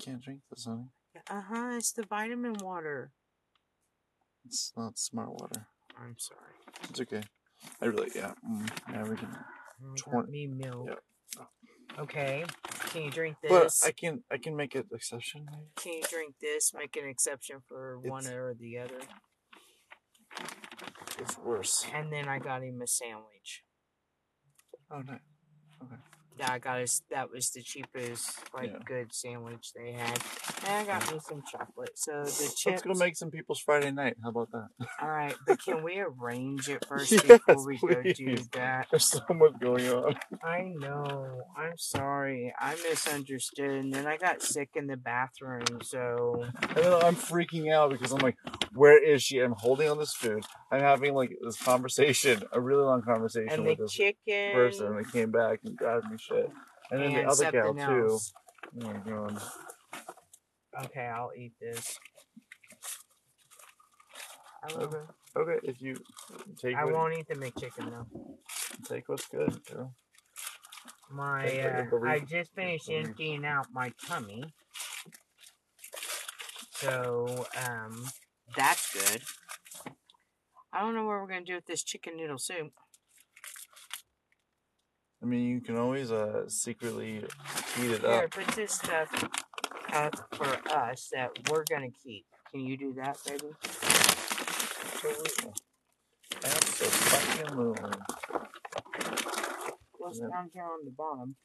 Can't drink this, honey. Uh huh. It's the vitamin water. It's not smart water. I'm sorry. It's okay. I really, yeah. Mm, yeah, we can. We got Twen- me milk. yeah. Okay. Can you drink this? But? I can, I can make an exception. Maybe. Can you drink this? Make an exception for one It's- or the other. It's worse. And then I got him a sandwich. Oh no. Okay. Yeah, I got us. That was the cheapest, like, Yeah. good sandwich they had. And I got me some chocolate. So the chips. Let's go make some people's Friday night. How about that? All right, but can we arrange it first Yes, before we go do that? There's so much going on. I know. I'm sorry. I misunderstood, and then I got sick in the bathroom. So And then I'm freaking out because I'm like, where is she? I'm holding on this food. I'm having like this conversation, a really long conversation and with the this chicken person. They came back and grabbed me shit. And then the other gal something too. Oh my god. Okay, I'll eat this. I won't, Okay. Okay, if you take I what, won't eat the McChicken though. take what's good, girl. My Take what you uh, I just finished emptying out my tummy. So um that's good. I don't know what we're gonna do with this chicken noodle soup. I mean, you can always uh secretly heat it Here, up. put this stuff up for us that we're gonna keep. Can you do that, baby? Absolutely. Absolutely. What's down here on the bottom?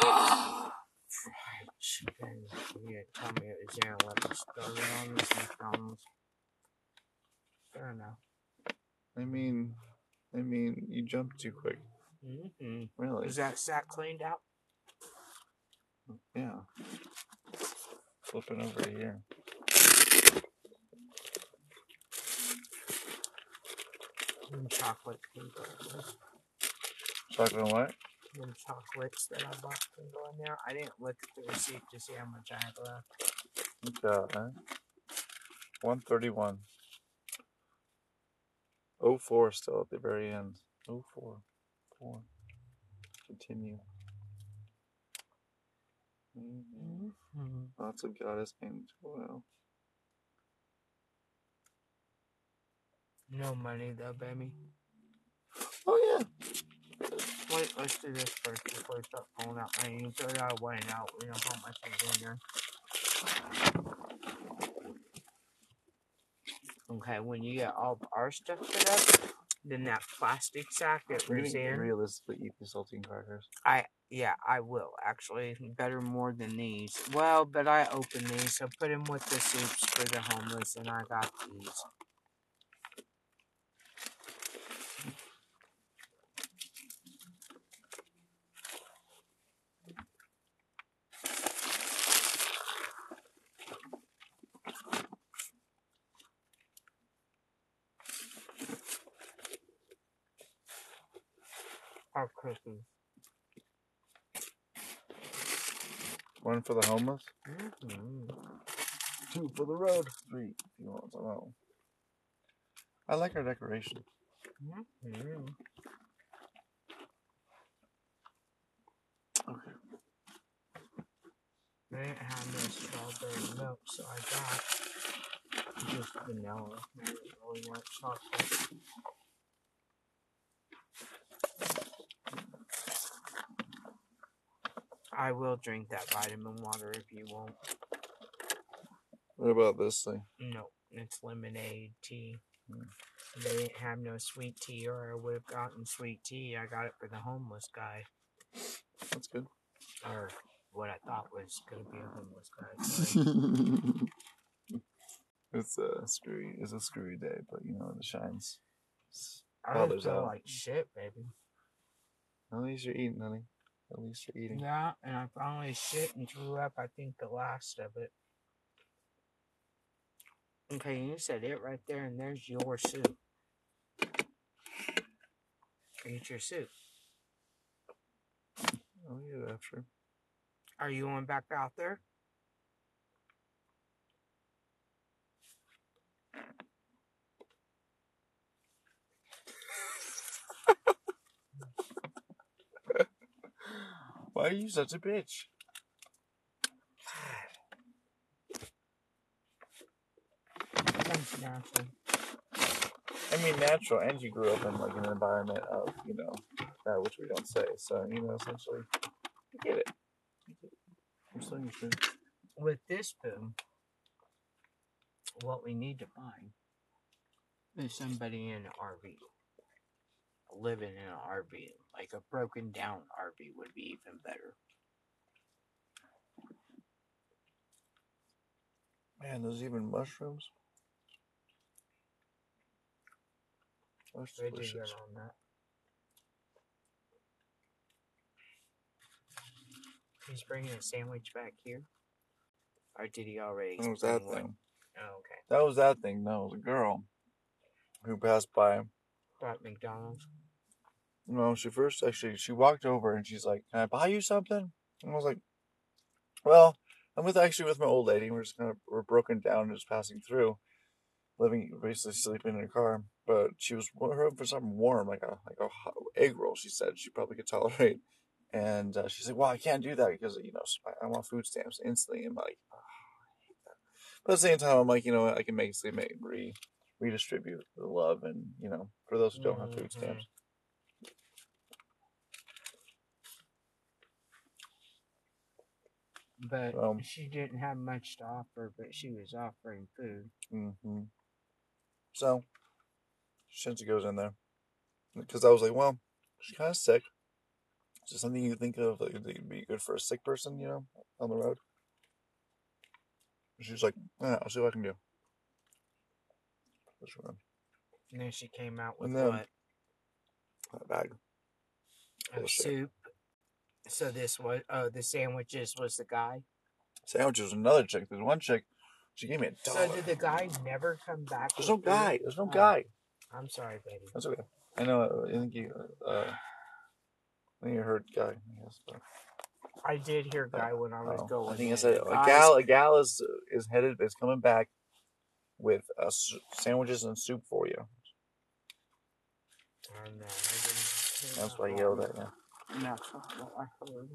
Fried chicken. You didn't tell me it was there. Me start it on this McDonald's. Fair enough. I mean, I mean, you jumped too quick. Mm-hmm. Really? Is that sack cleaned out? Yeah. Flipping over here. Them chocolate can go in there. Chocolate what? Them chocolates that I bought can go in there. I didn't look at the receipt to see how much I had left. Okay. 131. 04 still at the very end. 04. 4. Continue. Mhm. Mm-hmm. Lots of goddess and oil. No money though, baby. Oh, yeah. Wait, let's do this first before we start pulling out money. You throw that away now. We don't put much in there. Okay, when you get all of our stuff put up, then that plastic sack that We're was in, realistically eat the saltine crackers. I yeah, I will actually. Better more than these. Well, but I opened these, so put them with the soups for the homeless, and I got these. Our cookies. One for the homeless. Mm-hmm. Two for the road. Three. If you want some home. I like our decoration. Mm-hmm. Okay. They didn't have no strawberry milk, so I got just vanilla. I didn't really want chocolate. I will drink that vitamin water if you won't. What about this thing? No, it's lemonade tea. Mm. They didn't have no sweet tea, or I would have gotten sweet tea. I got it for the homeless guy, That's good. or what I thought was gonna be a homeless guy. it's a screwy. It's a screwy day, but you know the shines. I feel out. like shit, baby. At least you're eating, honey. At least you're eating. Yeah, and I finally shit and threw up. I think the last of it. Okay, you said it right there, and there's your soup. Eat your soup. I'll eat it after. Are you going back out there? Why are you such a bitch? I mean, natural, and you grew up in like an environment of you know that which we don't say. So you know, essentially, you get it. I'm still your. With this boom, what we need to find is somebody in an RV. Living in an RV. Like a broken down RV would be even better. Man, there's even mushrooms. That's They do good delicious. on that. He's bringing a sandwich back here? Or did he already That was that what- thing? Oh, okay. That was that thing. No, it was a girl who passed by. Brought McDonald's. No, she first actually she walked over and she's like, "Can I buy you something?" And I was like, "Well, I'm with actually with my old lady. We're just kind of we're broken down and just passing through, living basically sleeping in a car. But she was hoping for something warm, like a like a hot egg roll. She said she probably could tolerate. And uh, she's like, "Well, I can't do that because you know I, I want food stamps instantly." And I'm like, "Oh. But at the same time, I'm like, you know, what? I can make re redistribute the love and you know for those who don't have food Mhm. stamps. But Um, she didn't have much to offer, but she was offering food. mm-hmm. So, Shinji goes in there because I was like, well, she's kind of sick. Is there something you think of like, that would be good for a sick person, you know, on the road? She's like, yeah, I'll see what I can do. This one, And then she came out with And then- what? that bag. A Bullshit. soup. So this was oh the sandwiches was the guy. Sandwiches was another chick. There's one chick. She gave me a dollar. So did the guy never come back? There's no food? guy. There's no Oh. guy. I'm sorry, baby. That's okay. I know. I think you. Uh, I think you heard guy. Yes, but. I did hear guy when I was Oh, going. I think in. it's a, a gal. A gal is is headed is coming back with uh, sandwiches and soup for you. No, I didn't hear That's why I yelled at you. And That's not what I heard.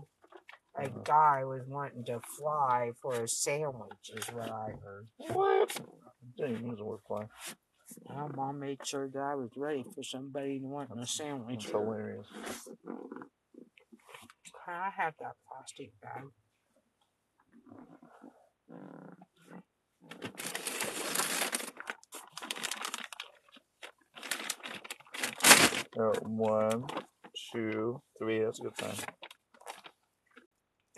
A Uh-huh. guy was wanting to fly for a sandwich, is what I heard. What? Didn't use the word fly. My mom made sure that I was ready for somebody wanting a sandwich. That's hilarious. Can I have that plastic bag? Uh, one, two, three. That's a good time.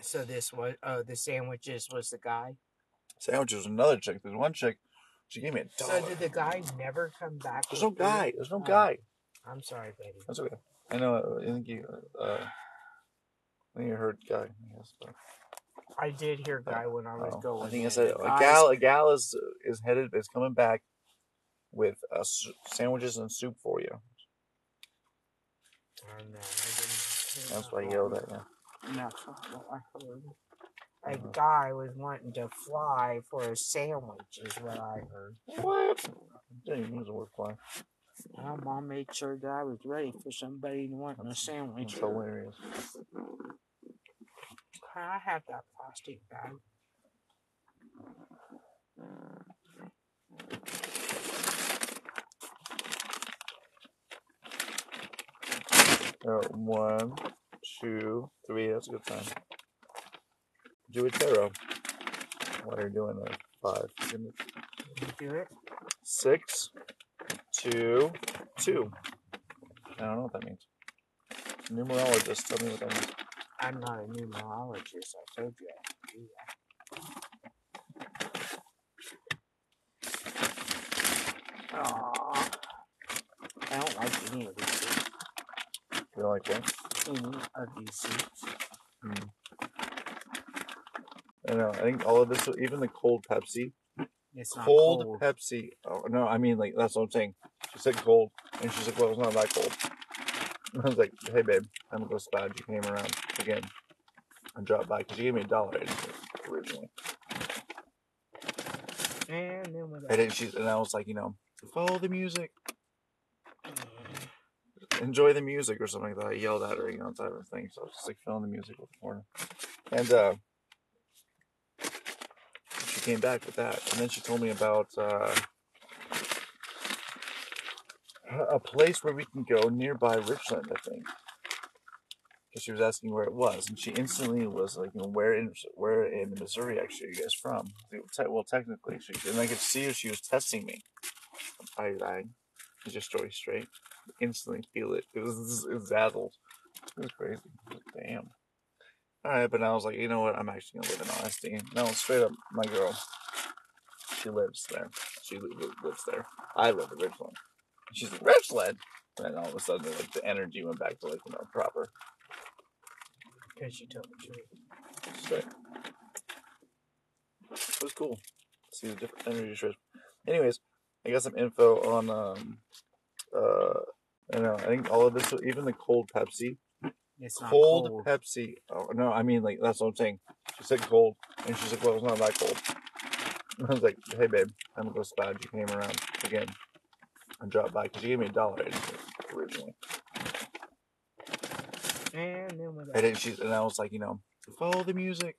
So this was oh the sandwiches was the guy. Sandwiches was another chick. There's one chick. She gave me a dollar. So did the guy never come back? There's no food? guy. There's no Oh. guy. I'm sorry, baby. That's okay. I know. I think you. Uh, I think you heard guy. Yes, but. I did hear guy when I was Oh, going. I think in. it's a, a gal. A gal is is headed is coming back with uh, sandwiches and soup for you. Oh, no, I didn't hear That's why I yelled at you. And That's not what I heard. A Uh-huh. guy was wanting to fly for a sandwich, is what I heard. What? Didn't use the word fly. My mom made sure that I was ready for somebody wanting a That's sandwich. hilarious. Can I have that plastic bag? Uh, one, two, three. That's a good time. Do a tarot. What are you doing there? Five. Give me Did you do it? Six, two, two. I don't know what that means. Numerologist, tell me what that means. I'm not a numerologist. I told you I could do that. Aw. I don't like any of these seats. You don't like what? Any mm, of these seats. Mm. I know. I think all of this, even the cold Pepsi, It's not cold, cold. Pepsi. Oh no, I mean like that's what I'm saying. She said cold, and she's like, "Well, it's not that cold." I was like, "Hey, babe, I'm gonna go spad." She came around again and dropped by because you gave me a dollar originally. And then what And then she and I was like, you know, follow the music, enjoy the music or something like that. I yelled at her, you know, type of thing. So I was just like feeling the music with the. And uh she came back with that. And then she told me about uh a place where we can go nearby Richland, I think. Because she was asking where it was, and she instantly was like, you know, where in where in Missouri actually are you guys from? Well, technically, she and I could see her. She was testing me. I, I, is your story straight? Instantly feel it. It was, it was dazzled. It was crazy. Damn. All right, but now I was like, you know what? I'm actually gonna live in honesty. No, straight up, my girl. She lives there. She lives there. I live in Richland. She's like, Richland? And all of a sudden, like, the energy went back to, like, you know, proper. Because she told the truth. Straight. It was cool. See the different energy strips. Anyways, I got some info on, um, uh, I know, I think all of this, even the cold Pepsi, It's cold, cold. Pepsi. Oh no, I mean like that's what I'm saying. She said cold, and she's like, "Well, it's not that cold." I was like, "Hey, babe, I'm gonna go spad. You came around again and dropped by because you gave me a dollar originally." And then And then she's and I was like, you know, follow the music,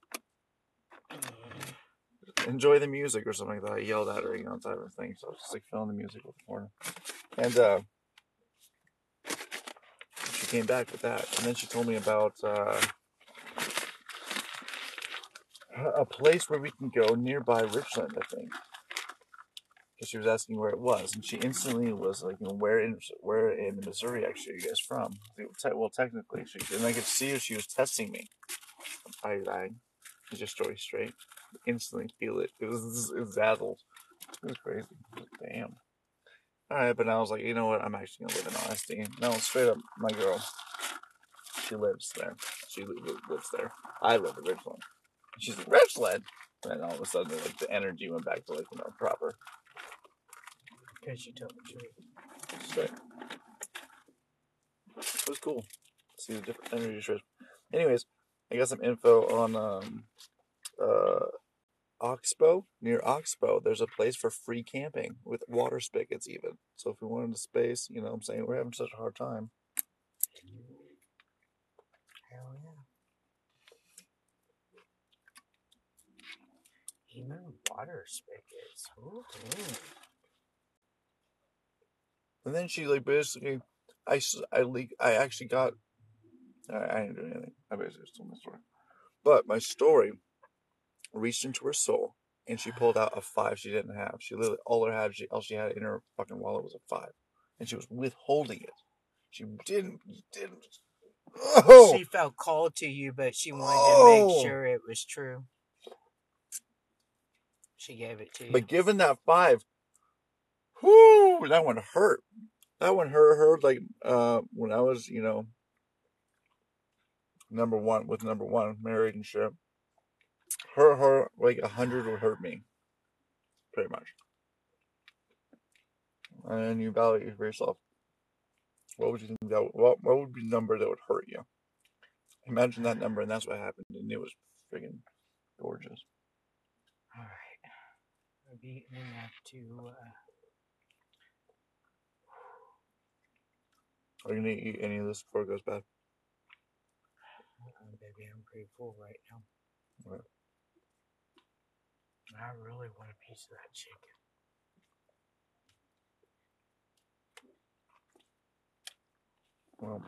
enjoy the music or something like that. I yelled at her, you know, type of thing. So I was just like feeling the music with her, and uh, she came back with that, and then she told me about. Uh, a place where we can go nearby Richland, I think. Because she was asking where it was, and she instantly was like, you know, where in where in Missouri actually are you guys from? Well, technically, she and I could see her. She was testing me. I, I, your story straight? Instantly feel it. It was, it was dazzled. It was crazy. Damn. All right, but now I was like, you know what? I'm actually gonna live in honesty. No, straight up, my girl. She lives there. She lives there. I live in Richland. She's like, Richland? And all of a sudden, like, the energy went back to, like, you know, proper. Because she told the truth. Straight. It was cool. See the different energy strips. Anyways, I got some info on, um, uh, Oxbow. Near Oxbow, there's a place for free camping with water spigots, even. So if we wanted to space, you know what I'm saying? We're having such a hard time. Hell yeah. Even water spigots. Ooh. And then she like basically, I I leak. I actually got. I, I didn't do anything. I basically just told my story, but my story reached into her soul, and she pulled out a five she didn't have. She literally all her had, she all she had in her fucking wallet was a five, and she was withholding it. She didn't didn't. Oh, She felt called to you, but she wanted to Oh. make sure it was true. She gave it to you. but given that five, whoo, that one hurt. That one hurt. Hurt like uh when I was you know number one with number one married and shit. Her her like a hundred would hurt me, pretty much. And you value for yourself. What would you think that what what would be the number that would hurt you? Imagine that number, and that's what happened, and it was friggin' gorgeous. Alright. I've eaten enough to, uh, Are you gonna eat any of this before it goes bad? Pretty full right now. Right. I really want a piece of that chicken. Well,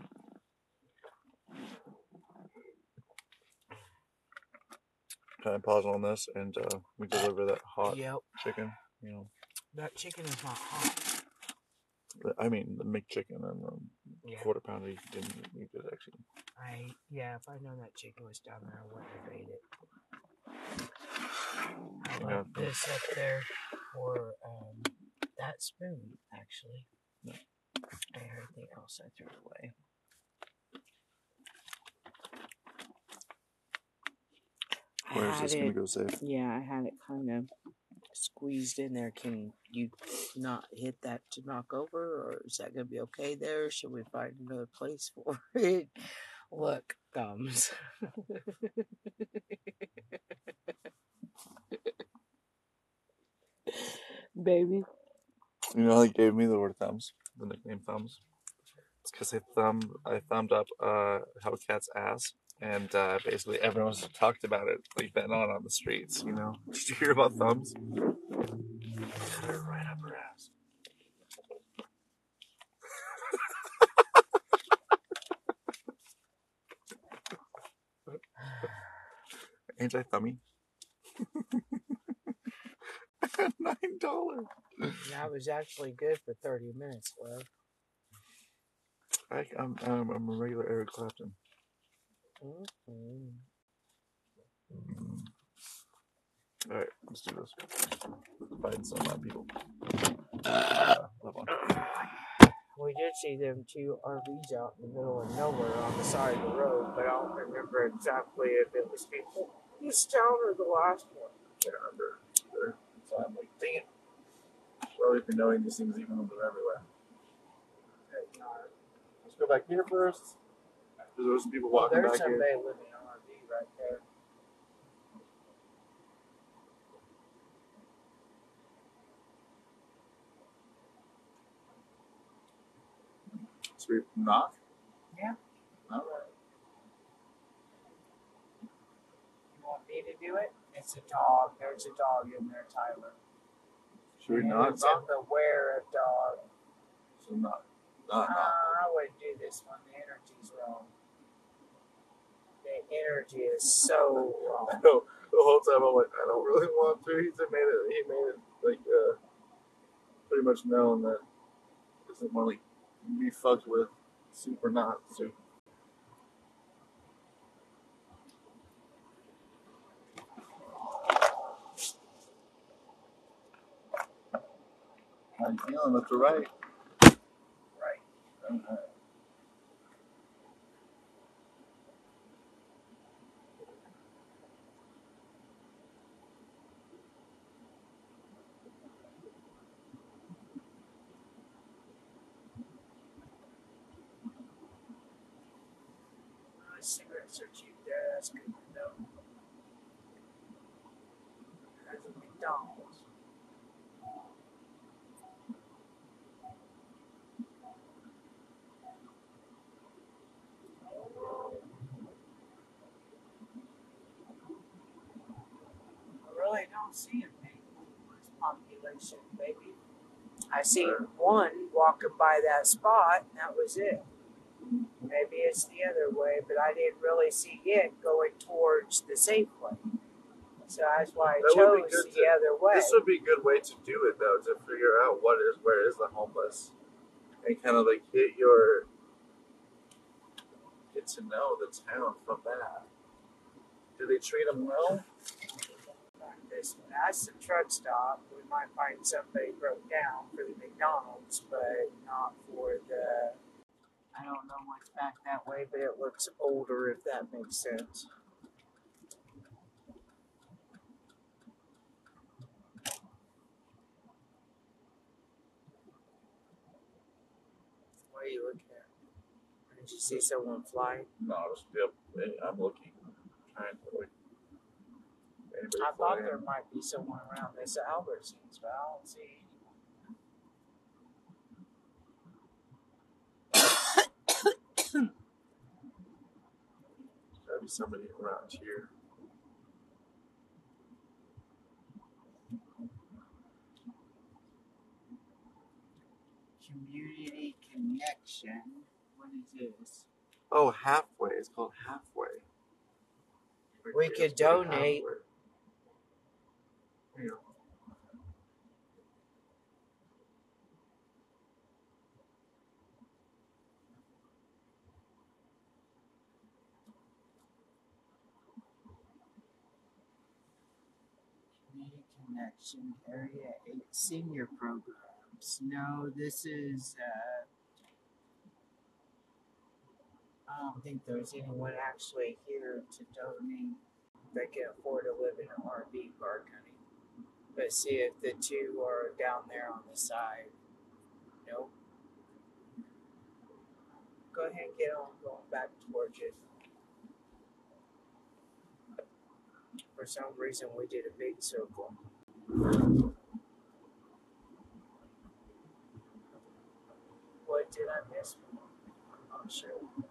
kind of pause on this, and uh, we deliver that hot Yep. chicken. You know, That chicken is not hot. The- I mean the McChicken and um, Yeah. quarter pounder. You didn't eat it actually. I, yeah, if I'd known that chicken was down there, I wouldn't have ate it. I Yeah. left this up there for, um, that spoon, actually. Yeah. And everything else I threw away. I Where is this it- gonna go safe? Yeah, I had it kind of squeezed in there. Can you not hit that to knock over, or is that gonna be okay there? Should we find another place for it? Look, thumbs. Baby. You know how they gave me the word thumbs, the nickname thumbs. It's because I thumb I thumbed up uh, Hellcat's ass, and uh, basically everyone's talked about it like been on on the streets. You know, did you hear about thumbs? Cut her right up her ass. Ain't I thummy? Nine dollars. That was actually good for thirty minutes, love. I, I'm, I'm, I'm a regular Eric Clapton. Mhm. All right, let's do this. Find some uh, people. Uh. We did see them two RVs out in the middle of nowhere on the side of the road, but I don't remember exactly if it was people this town or the last one. can't remember. either. So I'm like, dang it. Well, we've been knowing these things even though they're everywhere. Uh, Let's go back here first. Because there was some people Well, walking there's back here. somebody living in an RV right there. So we knock. Yeah. All right. You want me to do it? It's a dog. There's a dog in there, Tyler. Should we And not it's knock? in beware of dog. So not, not Uh, knock. I wouldn't do this one. The energy's wrong. Energy is so I wrong. know. The whole time I'm like, I don't really want to. He made it. He made it like uh, pretty much known that he doesn't want to be fucked with. Super not super. How you feeling? Left or right? Right. Alright. My cigarettes are cheap there. That's good to know. There's a McDonald's. I really don't see a big homeless population, baby. I seen one walking by that spot, and that was it. Maybe it's the other way, but I didn't really see it going towards the Safeway. So that's why I That chose the to- other way. This would be a good way to do it though, to figure out what is where is the homeless, and kind of like get your get to know the town from that. Do they treat them well? This that's the truck stop. We might find somebody broke down for the McDonald's, but not for the. I don't know what's back that way, but it looks older, if that makes sense. What are you looking at? Did you see someone flying? No, just yep. hey, I'm looking, trying to I thought there might be someone around this Albertsons, but I don't see gotta be somebody around here. Community connection. What is this? Oh, halfway. It's called halfway. We It's could donate. Halfway. Community connection area eight senior programs. No, this is. Uh, I don't think there's anyone actually here to donate that can afford to live in an RV park. But see if the two are down there on the side. Nope. Go ahead and get on going back towards it. For some reason, we did a big circle. What did I miss? I'm not sure.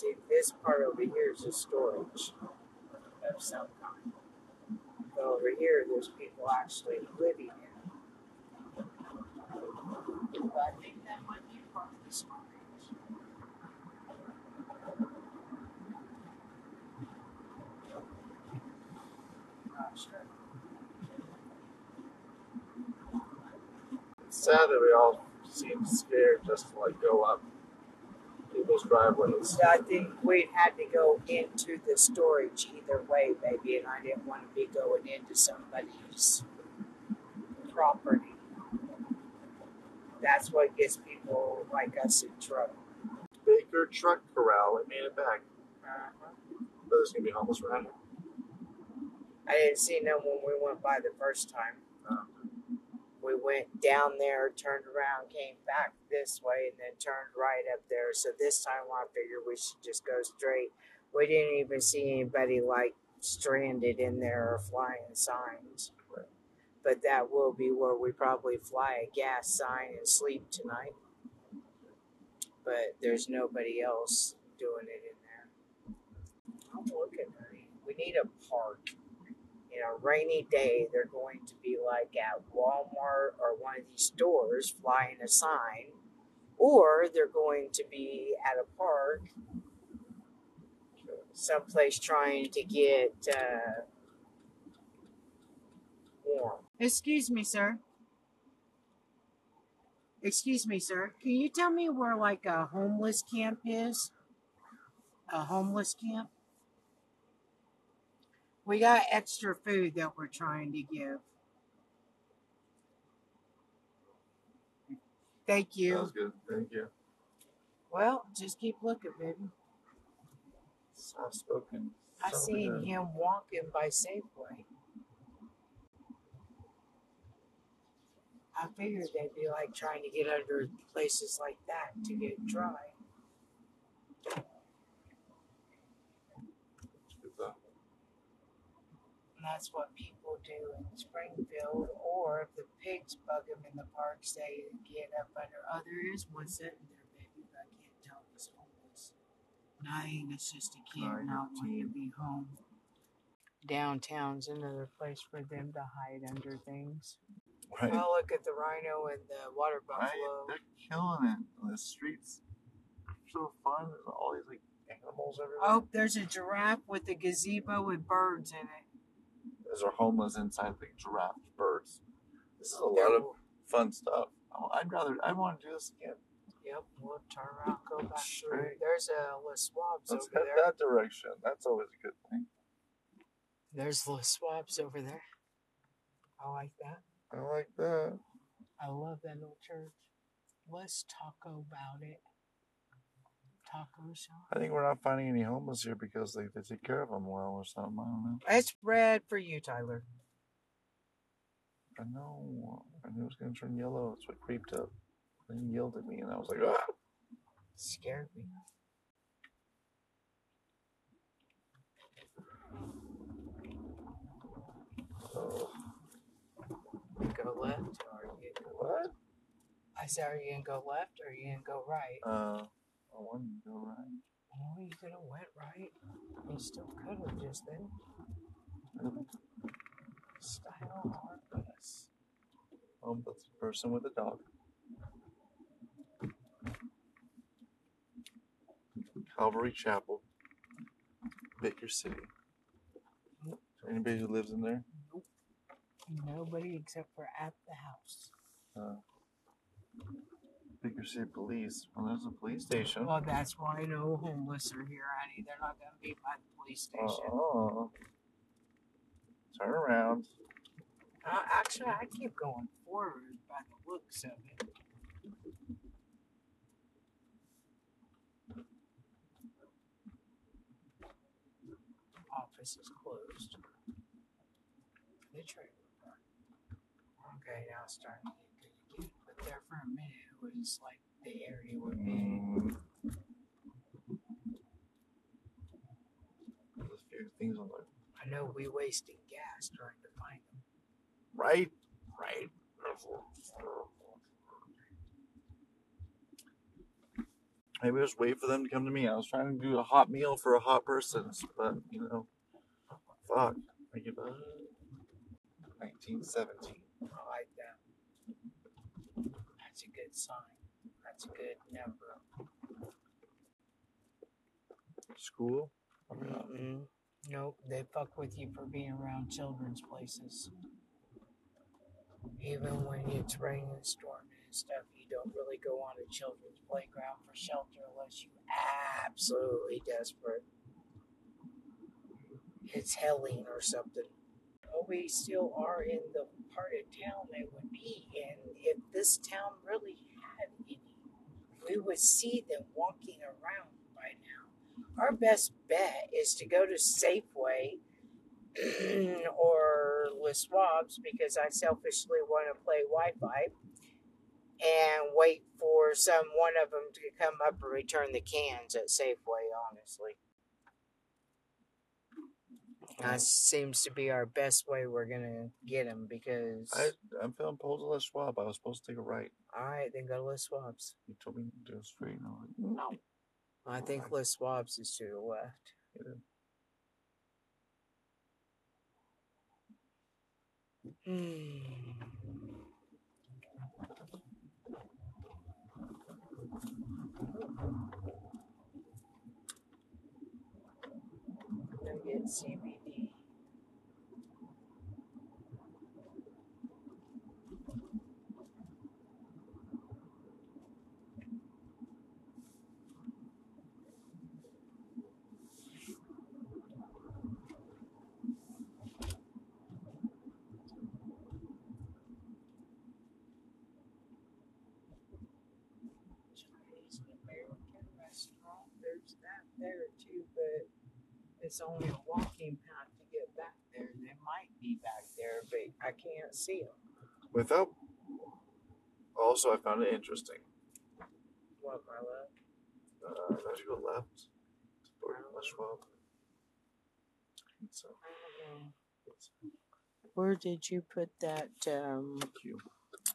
See, this part over here is a storage of some kind. But over here, there's people actually living in. But I think that might be part of the storage. It's sad that we all seem scared just to like go up people's driveways. So I think we had to go into the storage either way, baby, and I didn't want to be going into somebody's property. That's what gets people like us in trouble. Baker Truck Corral. We made it back. Uh-huh. But there's gonna be homeless around here. I didn't see them when we went by the first time. Oh. We went down there, turned around, came back this way, and then turned right up there. So this time I figured we should just go straight. We didn't even see anybody like stranded in there or flying signs. But that will be where we probably fly a gas sign and sleep tonight. But there's nobody else doing it in there. I'm looking. We need a park in a rainy day, they're going to be like at Walmart or one of these stores flying a sign, or they're going to be at a park, someplace trying to get uh, warm. Excuse me, sir. Excuse me, sir. Can you tell me where like a homeless camp is? A homeless camp? We got extra food that we're trying to give. Thank you. That was good. Thank you. Well, just keep looking, baby. Soft spoken. I seen him walking by Safeway. I figured they'd be like trying to get under places like that to get dry. And that's what people do in Springfield, or if the pigs bug them in the parks, they get up under. Oh, there is one sitting there, baby, but I can't tell if it's homeless. No, I think it's just a kid Right, not wanting to teen. be home. Downtown's another place for them to hide under things. Right. Well, look at the rhino and the water right. buffalo. They're killing it on the streets. So fun. There's all these like animals everywhere. Oh, there's a giraffe with a gazebo with birds in it. Those are homeless inside the giraffe birds. This is a lot of fun stuff. I'd rather. I want to do this again. Yep, we'll turn around, go back through. There's uh, a Les Schwabs Let's over head there. that direction. That's always a good thing. There's Les Schwabs over there. I like that. I like that. I love that little church. Let's talk about it. Taco shop. I think we're not finding any homeless here because they, they take care of them well or something. I don't know. It's red for you, Tyler. I know. I knew it was going to turn yellow. That's what creeped up. Then he yelled at me, and I was like, ah! Scared me. Oh, Go left or you go what? I said, are you gonna go left or are you gonna go right? Uh, I wanted to go right. Oh, you could have went right. You still could have just then. Style hard bus. Um, that's a person with a dog. Calvary Chapel, Baker City. Anybody who lives in there? Nope. Nobody except for at the house. Uh, Baker City Police. Well, there's a police station. Well, that's why no homeless are here, honey. They're not gonna be by the police station. Oh. Turn around. Uh, actually, I keep going forward by the looks of it. Office is closed. The trailer park. Okay, now it's starting to get good again. But there for a minute, was like the area would be. Things on the I know we wasted gas trying to find them. right, right. Maybe just wait for them to come to me. I was trying to do a hot meal for a hot person, but you know, fuck. I give up. 1917. I like that. That's a good sign. That's a good number. School? Probably. Mm-mm. Nope, they fuck with you for being around children's places. Even when it's raining, and storming, and stuff, you don't really go on a children's playground for shelter unless you absolutely desperate. It's helling or something. But we still are in the part of town they would be in. If this town really had any, we would see them walking around by now. Our best bet is to go to Safeway or Les Schwab's because I selfishly want to play Wi Fi and wait for some one of them to come up and return the cans at Safeway, honestly. That seems to be our best way we're going to get him because. I, I'm feeling pulled to Les Schwab. I was supposed to take a right. Alright, then go to Les Schwab's. You told me to go straight. And I'm like, no. I think Les Schwab's is to the left. Hmm. Gonna get CBD. Chinese American restaurant. There's that there too, but it's only a walking path to get back there. They might be back there, but I can't see them. Without. Also, I found it interesting. What, my love? Uh, as you go left, toward Les Schwab. So, I don't know. Where did you put that um, you.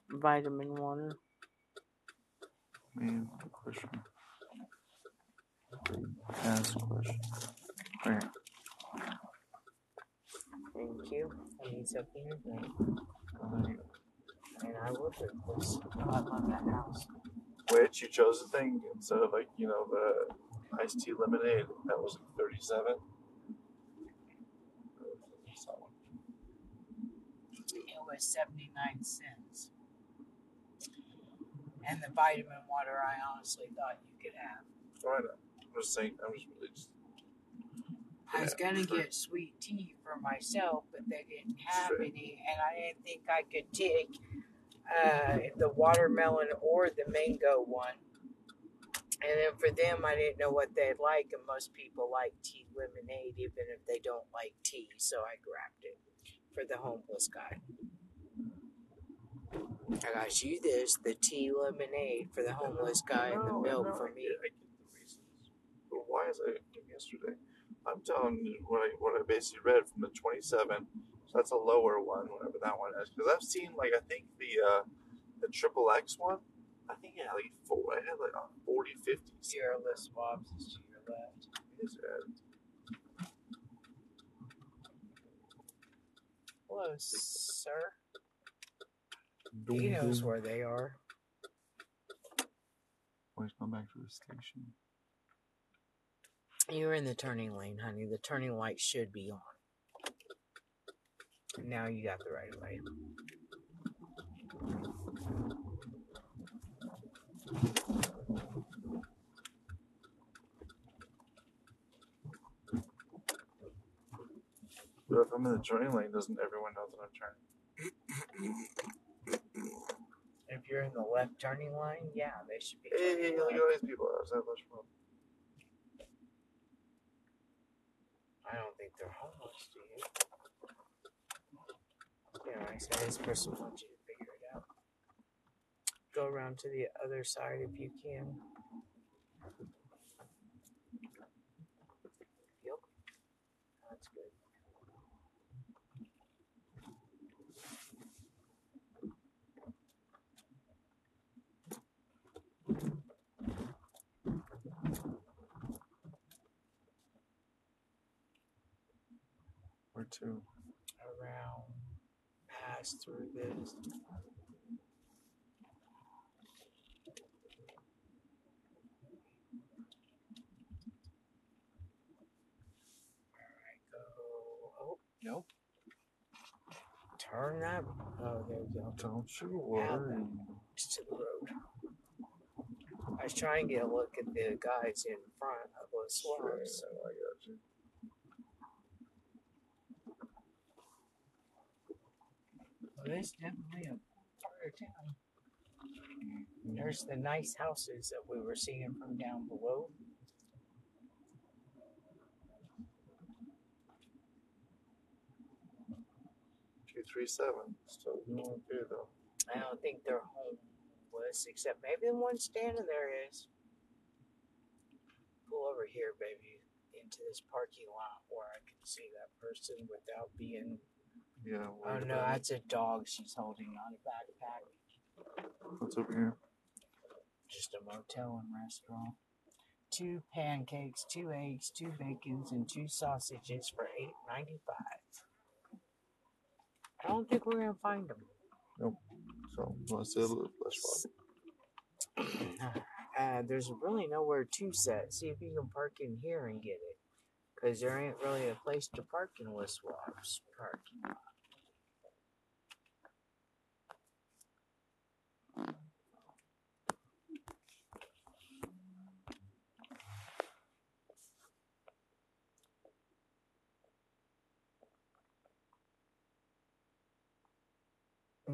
vitamin water? Man, good question. Ask a question. Right. Thank you. I need something to drink. There you um, go. And I will drink this. I love that house. Which you chose the thing instead of like you know the iced tea lemonade that was like thirty seven. It was 79 cents. And the vitamin water I honestly thought you could have. Why not? Just saying. I'm just really just. I was gonna get sweet tea for myself, but they didn't have Sure. any, and I didn't think I could take uh, the watermelon or the mango one. And then for them, I didn't know what they'd like, and most people like tea lemonade, even if they don't like tea. So I grabbed it for the homeless guy. I got you this, the tea lemonade for the homeless guy, and the No, milk no, for I me. Get, I get the reasons. But why is I yesterday? I'm telling you what I what I basically read from the 27. So that's a lower one, whatever that one is. Because I've seen like I think the uh, the triple X one. I think it had like four. I had like a 40, 50. Sierra Les Schwab's is to your left. Is it? Hello, sir. He knows where they are. Always come back to the station. You're in the turning lane, honey. The turning light should be on. Now you got the right of way. But if I'm in the turning lane, doesn't everyone know that I'm turning? If you're in the left turning line, yeah, they should be. Hey, turning look at all these people outside Lush Pub. I don't think they're homeless, do you? Yeah, I said this person wants you to figure it out. Go around to the other side if you can. To? Around, pass through this. Oh, Nope. Turn that. Oh, there you go. Don't you worry. To the road. I was trying to get a look at the guys in front of us. Sure, I got you. There's definitely a part of town. There's the nice houses that we were seeing from down below. Two three seven. Still doing okay though. I don't think they're homeless, except maybe the one standing there is. Pull over here, baby, into this parking lot where I can see that person without being. Yeah. Oh no, that's a dog she's holding, not a backpack. What's over here? Just a motel and restaurant. Two pancakes, two eggs, two bacons, and two sausages for eight ninety five. I don't think we're gonna find them. Nope. So let's say a little less walk. uh, there's really nowhere to set. See if you can park in here and get it. Because there ain't really a place to park in Les Schwab's parking lot.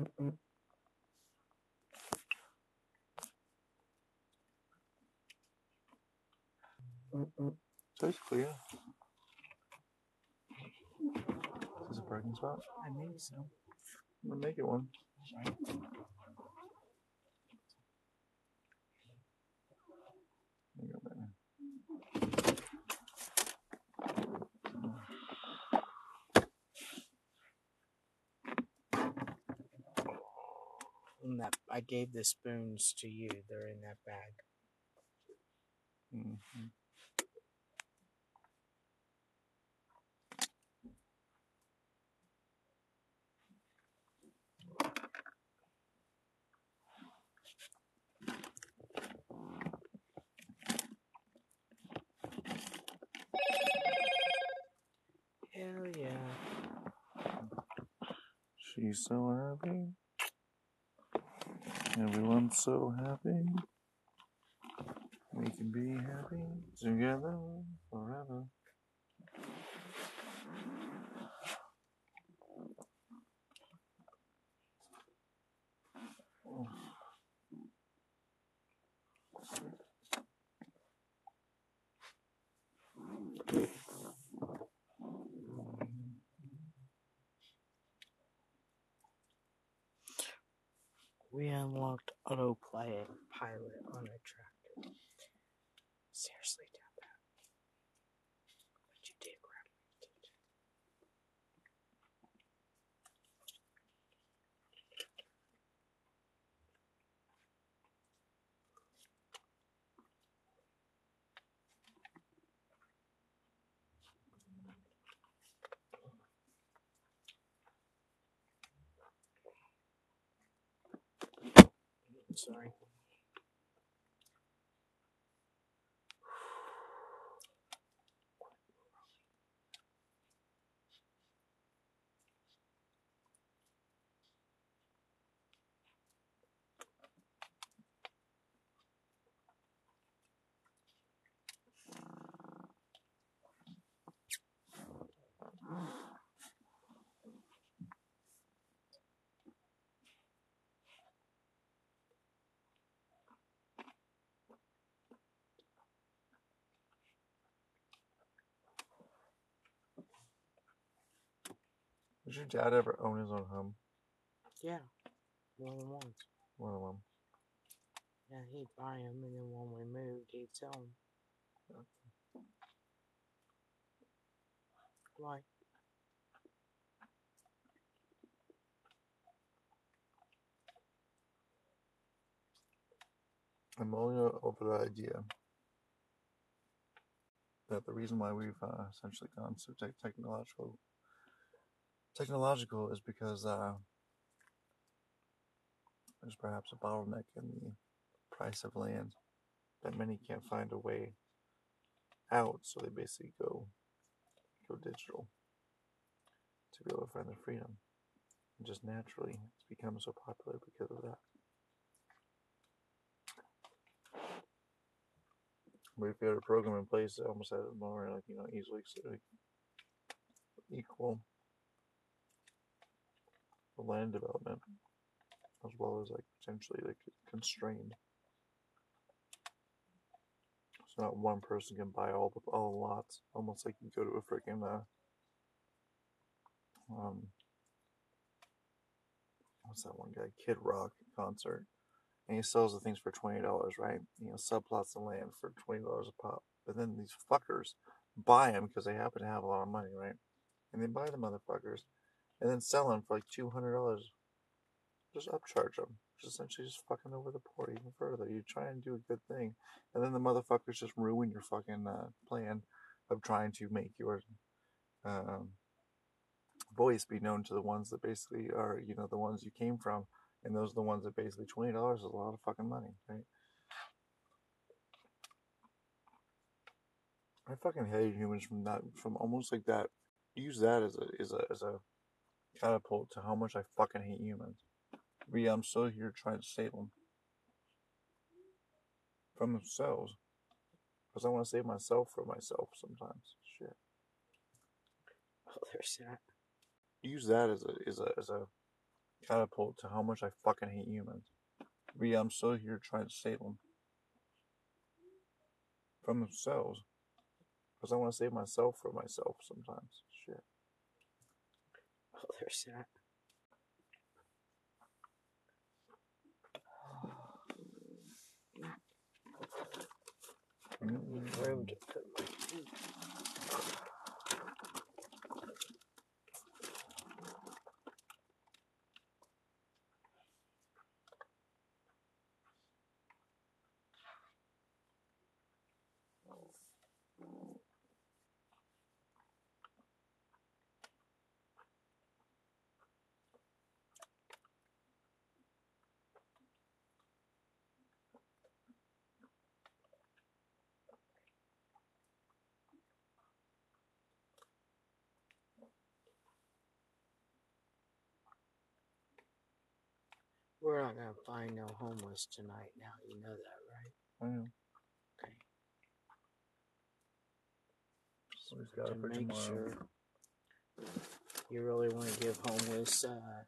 Mm-mm. Mm-mm. So it's clear. Is this a parking spot? I think so. I'm gonna make it one. Right? And that I gave the spoons to you. They're in that bag. Mm-hmm. Hell yeah. She's so happy. Everyone's so happy. We can be happy together forever. We unlocked autopilot pilot on a tractor. Seriously, damn that. But you did grab my attention. Sorry. Does your dad ever own his own home? Yeah. More than once. One of them. Yeah, he'd buy them, and then when we moved, he'd sell them. Why? I'm only over the idea that the reason why we've uh, essentially gone so tech technological technological is because uh, there's perhaps a bottleneck in the price of land that many can't find a way out, so they basically go go digital to be able to find their freedom. And just naturally, it's become so popular because of that. But if you had a program in place that almost had it more like you know easily equal the land development as well as like potentially like constrained. So not one person can buy all the all the lots. Almost like you go to a freaking uh, um what's that one guy? Kid Rock concert. And he sells the things for twenty dollars, right? You know, subplots of land for twenty dollars a pop. But then these fuckers buy them because they happen to have a lot of money, right? And they buy the motherfuckers and then sell them for like two hundred dollars. Just upcharge them. Just essentially just fucking over the poor even further. You try and do a good thing, and then the motherfuckers just ruin your fucking uh, plan of trying to make your um, voice be known to the ones that basically are, you know, the ones you came from, and those are the ones that basically twenty dollars is a lot of fucking money, right? I fucking hate humans from that, from almost like that. Use that as a as a as a catapult to how much I fucking hate humans. Yeah, I'm still here trying to save them from themselves, because I want to save myself for myself sometimes. Shit. Oh, there's that. Use that as a as a as a catapult to how much I fucking hate humans. Yeah, I'm still here trying to save them from themselves, because I want to save myself for myself sometimes. Oh, there's that. Room to put my We're not gonna find no homeless tonight. Now you know that, right? I know. Okay. So we've got to make tomorrow. sure you really want to give homeless uh,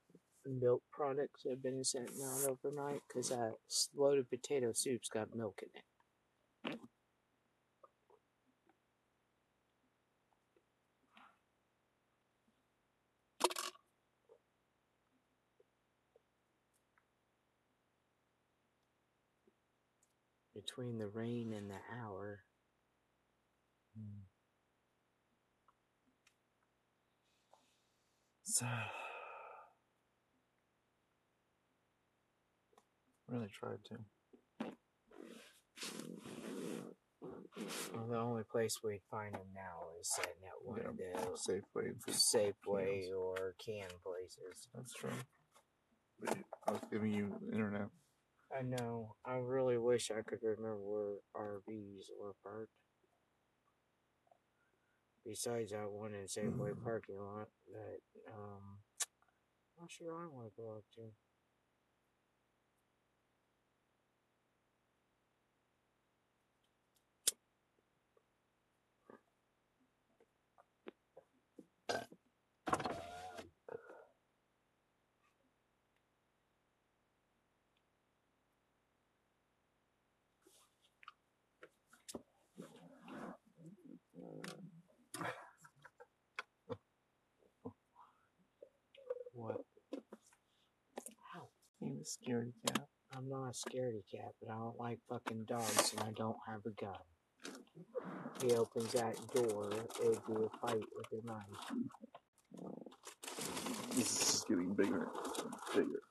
milk products that have been sent out overnight because that loaded potato soup's got milk in it. Between the rain and the hour, Mm. So, really tried to. well, the only place we'd find them now is sitting at one of Yeah, those Safeway. Safeway cans. or can places. That's true. I was giving you internet. I know. I really wish I could remember where RVs were parked. Besides that one in Safeway parking lot that um I'm not sure I want to go up to. What? Ow. He was scaredy cat. I'm not a scaredy cat, but I don't like fucking dogs and I don't have a gun. He opens that door, it'd be a fight with a knife. This is just getting bigger, and bigger.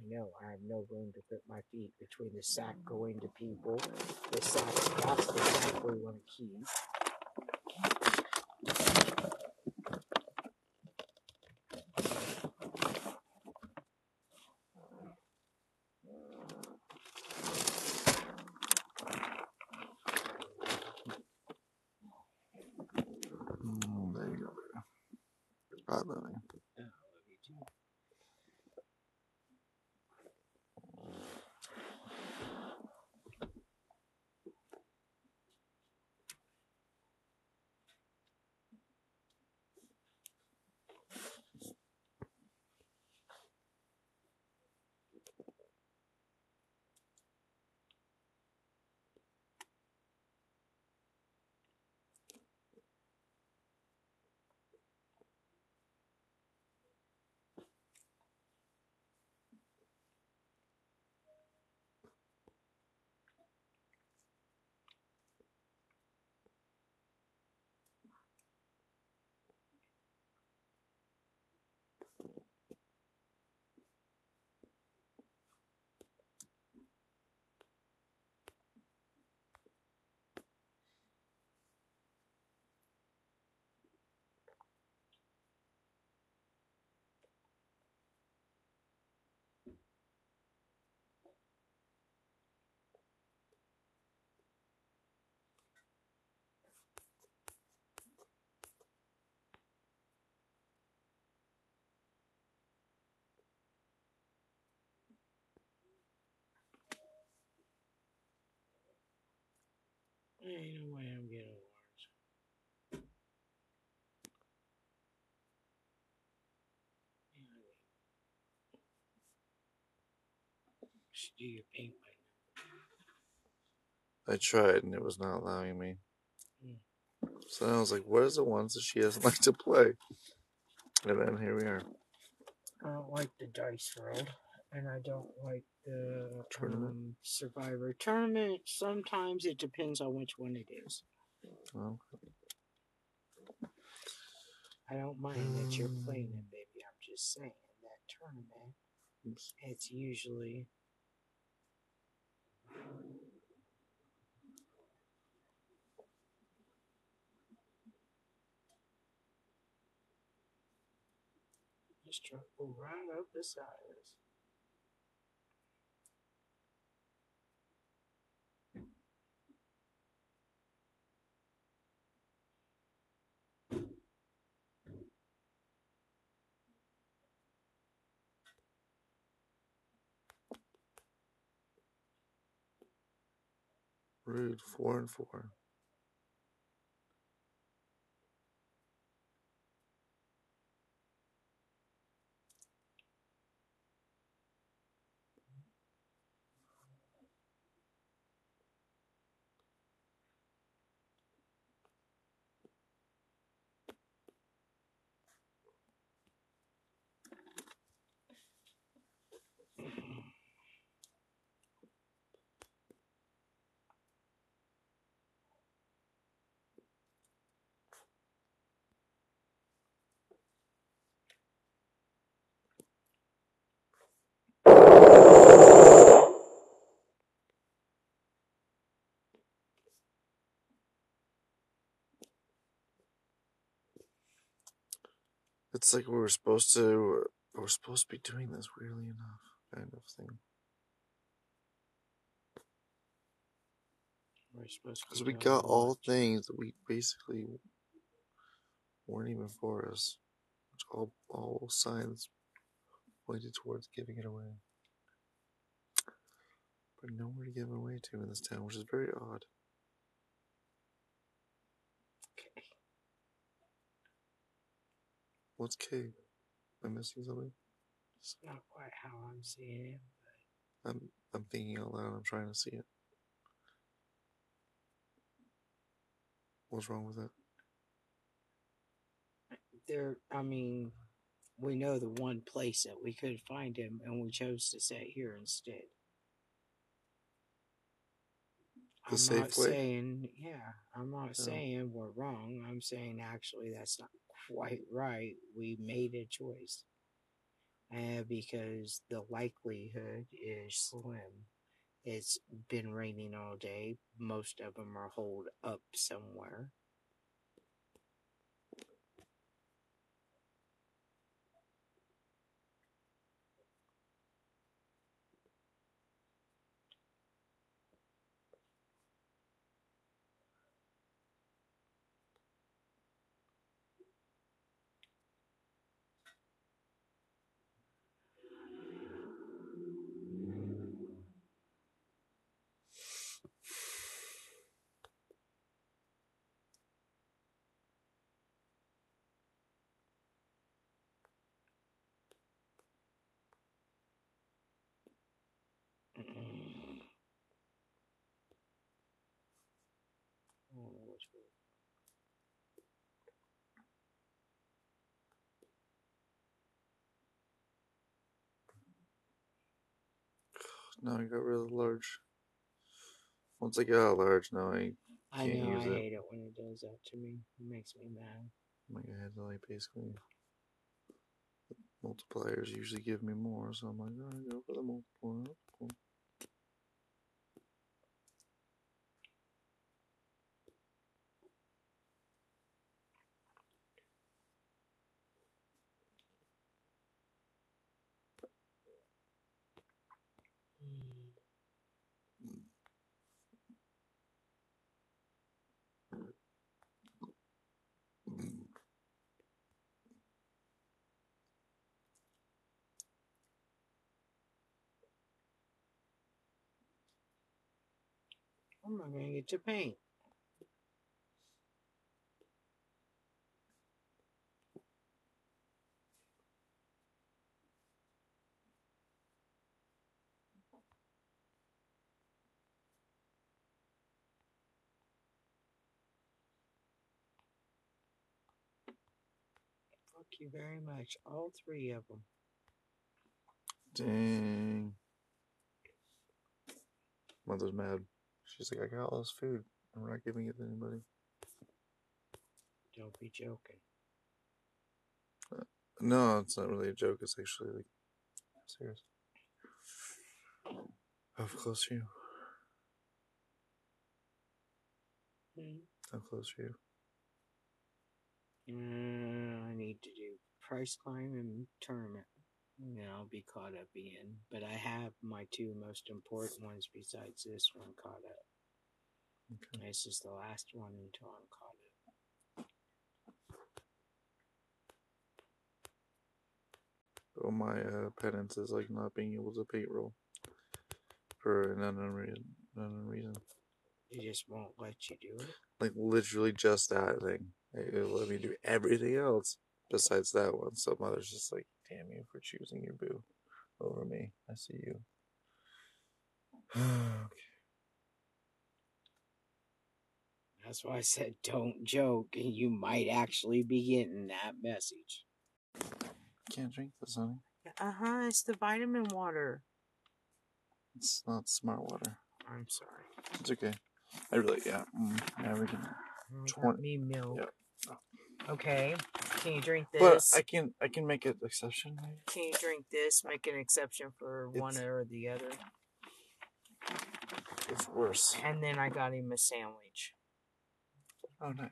I know, I have no room to put my feet between the sack going to people. The sack, that's the sack we want to keep. Mm, there you go. Lily. Ain't no way I'm getting awards. Should do your paint by I tried and it was not allowing me. Hmm. So then I was like, what is the ones that she doesn't like to play? And then here we are. I don't like the dice world, and I don't like the Tournament? um, Survivor tournament. Sometimes it depends on which one it is. Well, I don't mind that you're playing Mm. it, baby. I'm just saying that tournament, it's usually just right up the sides. Rude. Four and four. It's like we were supposed to. We're supposed to be doing this weirdly enough, kind of thing. We're supposed Because we got all things that we basically weren't even for us. Which all all signs pointed towards giving it away. But nowhere to give it away to in this town, which is very odd. What's K? Am I missing something? It's not quite how I'm seeing it. I'm I'm thinking out loud. I'm trying to see it. What's wrong with it? There, I mean, we know the one place that we could find him, and we chose to sit here instead. The I'm safe not way? saying, yeah, I'm not Oh. saying we're wrong. I'm saying actually that's not quite right. We made a choice. And because the likelihood is slim. It's been raining all day. Most of them are holed up somewhere. Don't know which way. Now I got really large. Once I got large, now I I know I it. hate it when it does that to me. It makes me mad. like I had to like basically multipliers usually give me more, so I'm like, I go for the multiplier. Cool. I'm not going to get your paint. Thank you very much. All three of them. Dang. Mother's mad. She's like, I got all this food, and we're not giving it to anybody. Don't be joking. No, it's not really a joke. It's actually like serious. How close are you? Hmm. How close are you? Uh, I need to do price climb and tournament. Then I'll be caught up in. But I have my two most important ones besides this one caught up. Okay. This is the last one until I'm caught up. Oh, my uh, penance is like not being able to paint roll for an unknown reason. Unknown reason. They just won't let you do it. Like literally just that thing. It it let me do everything else besides that one. So mother's just like, damn you for choosing your boo over me. I see you. okay. That's why I said don't joke, and you might actually be getting that message. Can't drink this, honey. Uh huh. It's the vitamin water. It's not smart water. I'm sorry. It's okay. I really, yeah. Mm, yeah, we can. I got Twen- me milk. yeah. Okay. Can you drink this? But? I can, I can make an exception. Maybe. Can you drink this? Make an exception for one or the other. It's worse. And then I got him a sandwich. Oh no.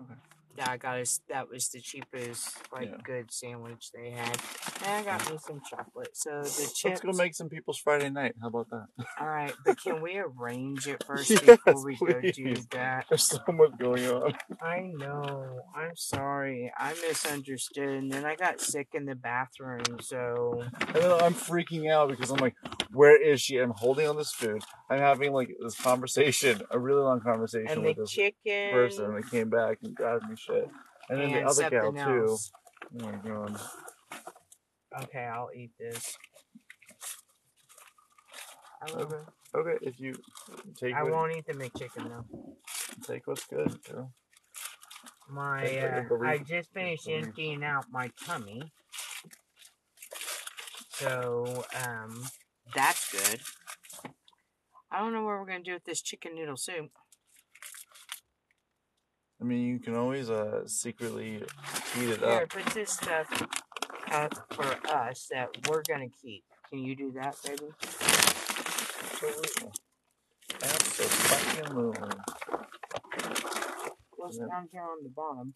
Okay. Yeah, I got us. That was the cheapest, like, Yeah. good sandwich they had. And I got me some chocolate. So the chips. Let's go make some people's Friday night. How about that? All right, but can we arrange it first Yes, before we go do that? There's so much going on. I know. I'm sorry. I misunderstood, and then I got sick in the bathroom. So And then I'm freaking out because I'm like, where is she? I'm holding on this food. I'm having like this conversation, a really long conversation and with the this chicken person that came back and grabbed me shit. And then the other gal something too. Oh my god. Okay, I'll eat this. I won't, Okay. Okay, if you take I what, won't eat the McChicken though. take what's good, girl. My uh, I just finished emptying out my tummy. So um that's good. I don't know what we're gonna do with this chicken noodle soup. I mean, you can always uh secretly heat it Here, up. put this stuff up for us that we're gonna keep. Can you do that, baby? Absolutely. Absolutely. What's down here on the bottom?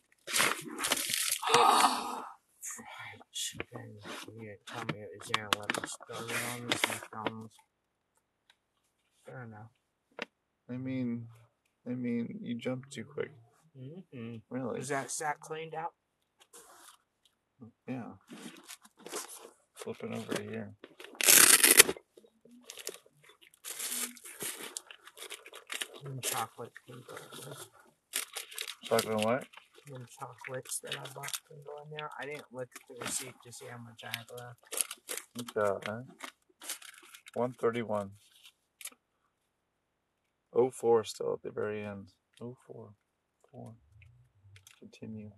Fried chicken. You didn't tell me it was there. Let me start it on this McDonald's. Fair enough. I mean, I mean, you jumped too quick. Mm-hmm. Really? Is that sack cleaned out? Yeah. Flipping over here. Chocolate can go in there. Chocolate and what? Them chocolates that I bought can go in there. I didn't look at the receipt to see how much I had left. Okay. 131. 04 still at the very end. 04. 4. Continue.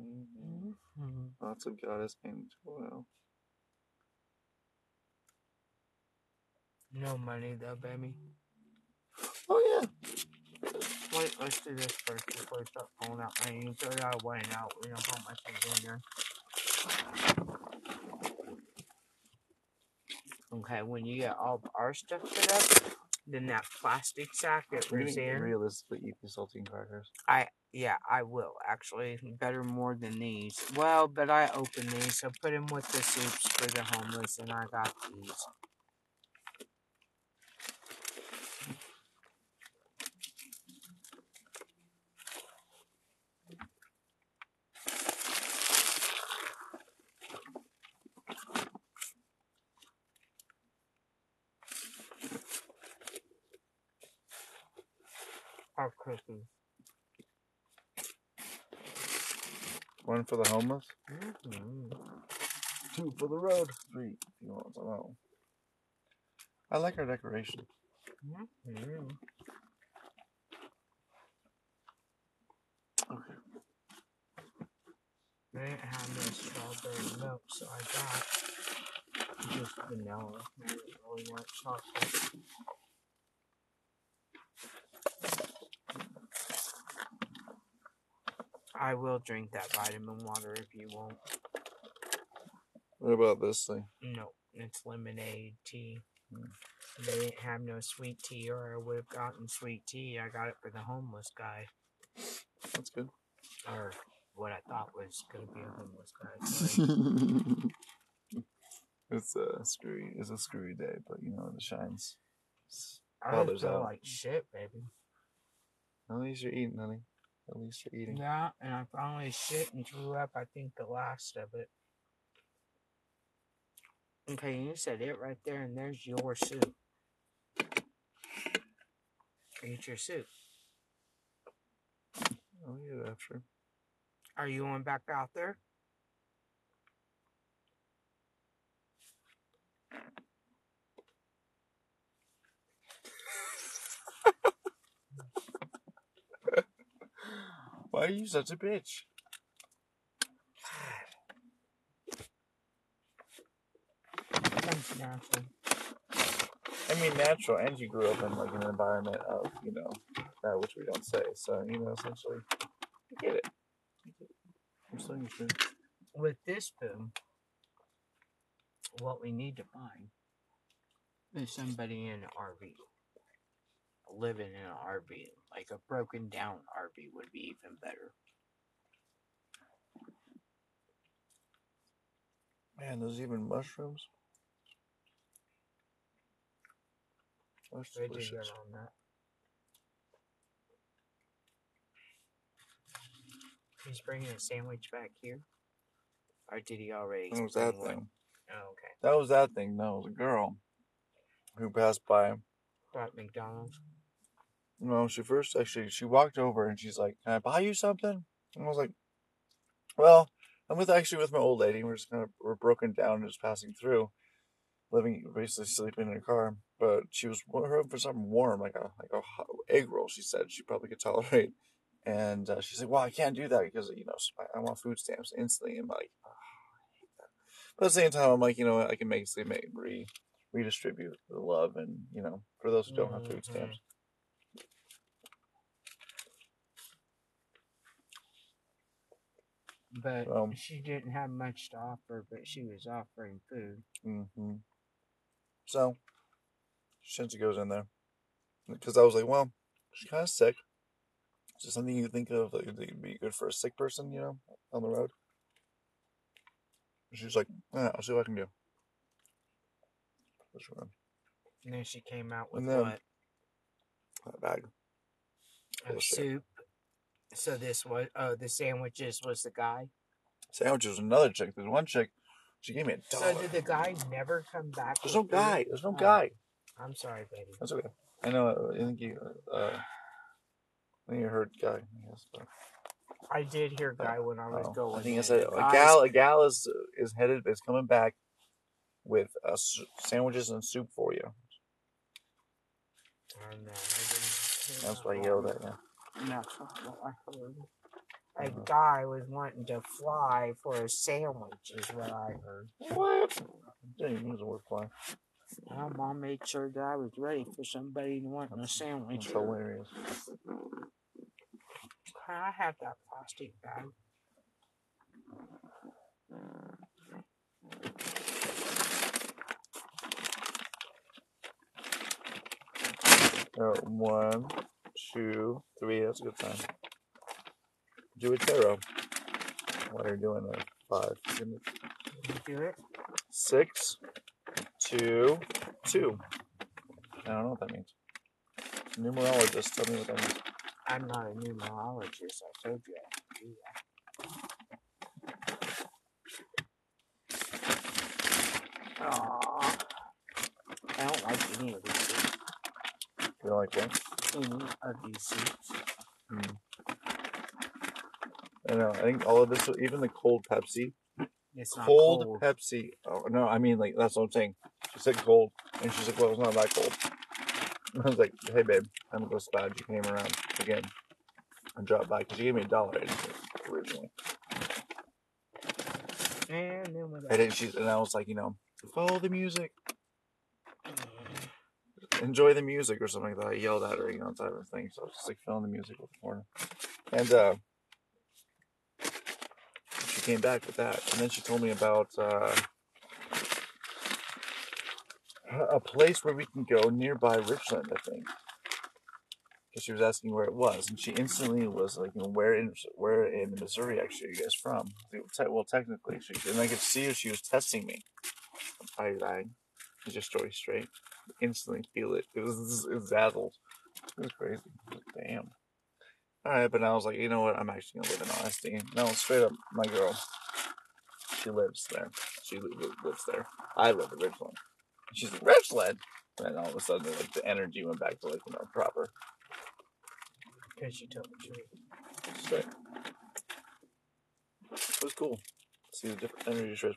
Mhm. Mm-hmm. Lots of goddess and oil. No money though, baby. Oh, yeah. Wait, let's do this first before I start pulling out. You throw that away now. We don't put much in there. Okay, when you get all our stuff put up, then that plastic sack that We're was realistically eat these saltine crackers. I yeah, I will actually better more than these. Well, but I opened these, so put them with the soups for the homeless, and I got these. Our cookies. One for the homeless, Mm-hmm. two for the road, three if you want home. I like our decoration. Mm-hmm. Okay. I didn't have no strawberry milk, so I got just vanilla. I really want chocolate. I will drink that vitamin water if you won't. What about this thing? No, it's lemonade tea. Hmm. They didn't have no sweet tea, or I would have gotten sweet tea. I got it for the homeless guy, That's good. or what I thought was gonna be a homeless guy. it's a screwy. It's a screwy day, but you know the shines. I feel that. like shit, baby. At least you're eating, honey. At least you're eating. Yeah, and I finally shit and threw up. I think the last of it. Okay, you said it right there, and there's your soup. Eat your soup. I'll eat it after. Are you going back out there? Why are you such a bitch? Natural. I mean, natural, and you grew up in like an environment of you know that which we don't say. So you know, essentially, I get it. I get it. I'm still. With this spoon, what we need to find is somebody in an RV. Living in an RV. Like a broken down RV would be even better. Man, there's even mushrooms. That's They do delicious. good on that. He's bringing a sandwich back here? Or did he already? That was that one? thing? Oh, okay. That was that thing. No, it was a girl who passed by. Got McDonald's. No, she first actually she walked over and she's like, "Can I buy you something?" And I was like, "Well, I'm with actually with my old lady. We're just kind of we're broken down and just passing through, living basically sleeping in a car. But she was hoping for something warm, like a like a hot egg roll. She said she probably could tolerate. And uh, she's like, "Well, I can't do that because you know I, I want food stamps instantly." And I'm like, oh, I hate that. But at the same time, I'm like, you know. I can basically make re redistribute the love and you know for those who don't have food Mhm. stamps. But she didn't have much to offer, but she was offering food. Mm-hmm. So, since it goes in there, because I was like, well, she's kind of sick. Is there something you think of that would be good for a sick person, you know, on the road? She's like, I'll see what I can do. And then she came out with And then- what? that bag. A Bullshit. soup. So this was, oh, the sandwiches was the guy. Sandwiches, another chick. There's one chick, she gave me a dollar. So did the guy never come back? There's no food? guy. There's no Oh. guy. I'm sorry, baby. That's okay. I know. uh, I think you. Uh, I think you heard guy. Yes, but. I did hear guy when I was Oh, going. I think in. it's a, gal. A gal is is headed is coming back with uh, sandwiches and soup for you. I know, I That's why I yelled at you. And That's what I heard. A Uh-huh. guy was wanting to fly for a sandwich, is what I heard. What? Didn't the word fly. My mom made sure that I was ready for somebody wanting a That's sandwich. hilarious. Can I have that plastic bag? Uh, one, two, three. That's a good sign. Do a tarot. What are you doing there? Five. Give me Can you do it? Six, two, two. I don't know what that means. Numerologist, tell me what that means. I'm not a numerologist. I told you I could do that. Aww. I don't like any of these. You don't like what? Any of these suits. I know. I think all of this, even the cold Pepsi, It's cold, cold. Pepsi. Oh no, I mean like that's what I'm saying. She said cold, and she's like, "Well, it's not that cold." I was like, "Hey, babe, I'm gonna go spad. You came around again and dropped by because you gave me a dollar originally." And then what I didn't. She and I was like, you know, follow the music, enjoy the music or something like that. I yelled at her, you know, type of thing. So I was just like feeling the music corner. And uh she came back with that. And then she told me about uh a place where we can go nearby Richland, I think. Because she was asking where it was, and she instantly was like, you know, "Where in where in Missouri actually are you guys from?" Well, technically, she and I could see her. She was testing me. I lied. Is your story straight? Instantly feel it. It was it was dazzled. It was crazy. Damn. All right, but now I was like, you know what? I'm actually gonna live in honesty. No, straight up, my girl. She lives there. She lives there. I live in Richland. She's in Richland. And all of a sudden, like the energy went back to like you know proper. Because you told the truth. Straight. It was cool. See the different energy strips.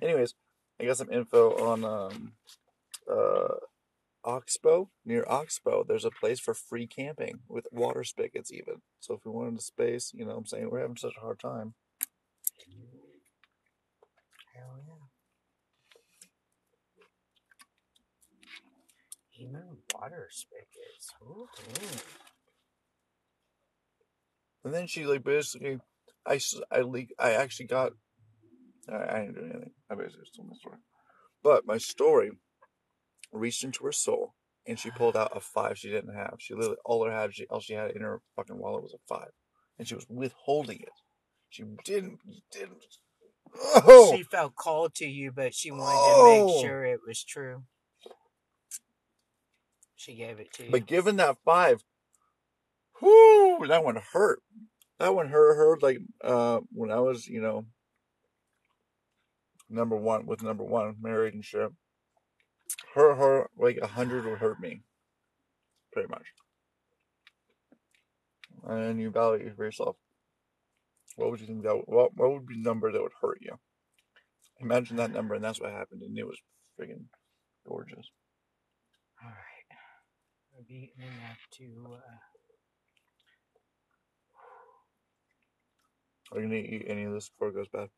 Anyways, I got some info on um uh Oxbow near Oxbow. There's a place for free camping with water spigots even. So if we wanted a space, you know, what I'm saying we're having such a hard time. Hell yeah. Even water spigots. Ooh. And then she like basically, I, I, leak. I actually got. I, I didn't do anything. I basically just told my story. But my story reached into her soul, and she pulled out a five she didn't have. She literally all her had, she all she had in her fucking wallet was a five, and she was withholding it. She didn't didn't. Oh, She felt called to you, but she wanted to Oh. make sure it was true. She gave it to you. but given that five, whoo, that one hurt. That one hurt. Hurt like uh when I was you know number one with number one married and shit. Her her like a hundred would hurt me, pretty much. And you value for yourself. What would you think that what what would be the number that would hurt you? Imagine that number, and that's what happened, and it was friggin' gorgeous. All right. I've eaten enough to. Uh, Are you gonna eat any of this before it goes bad?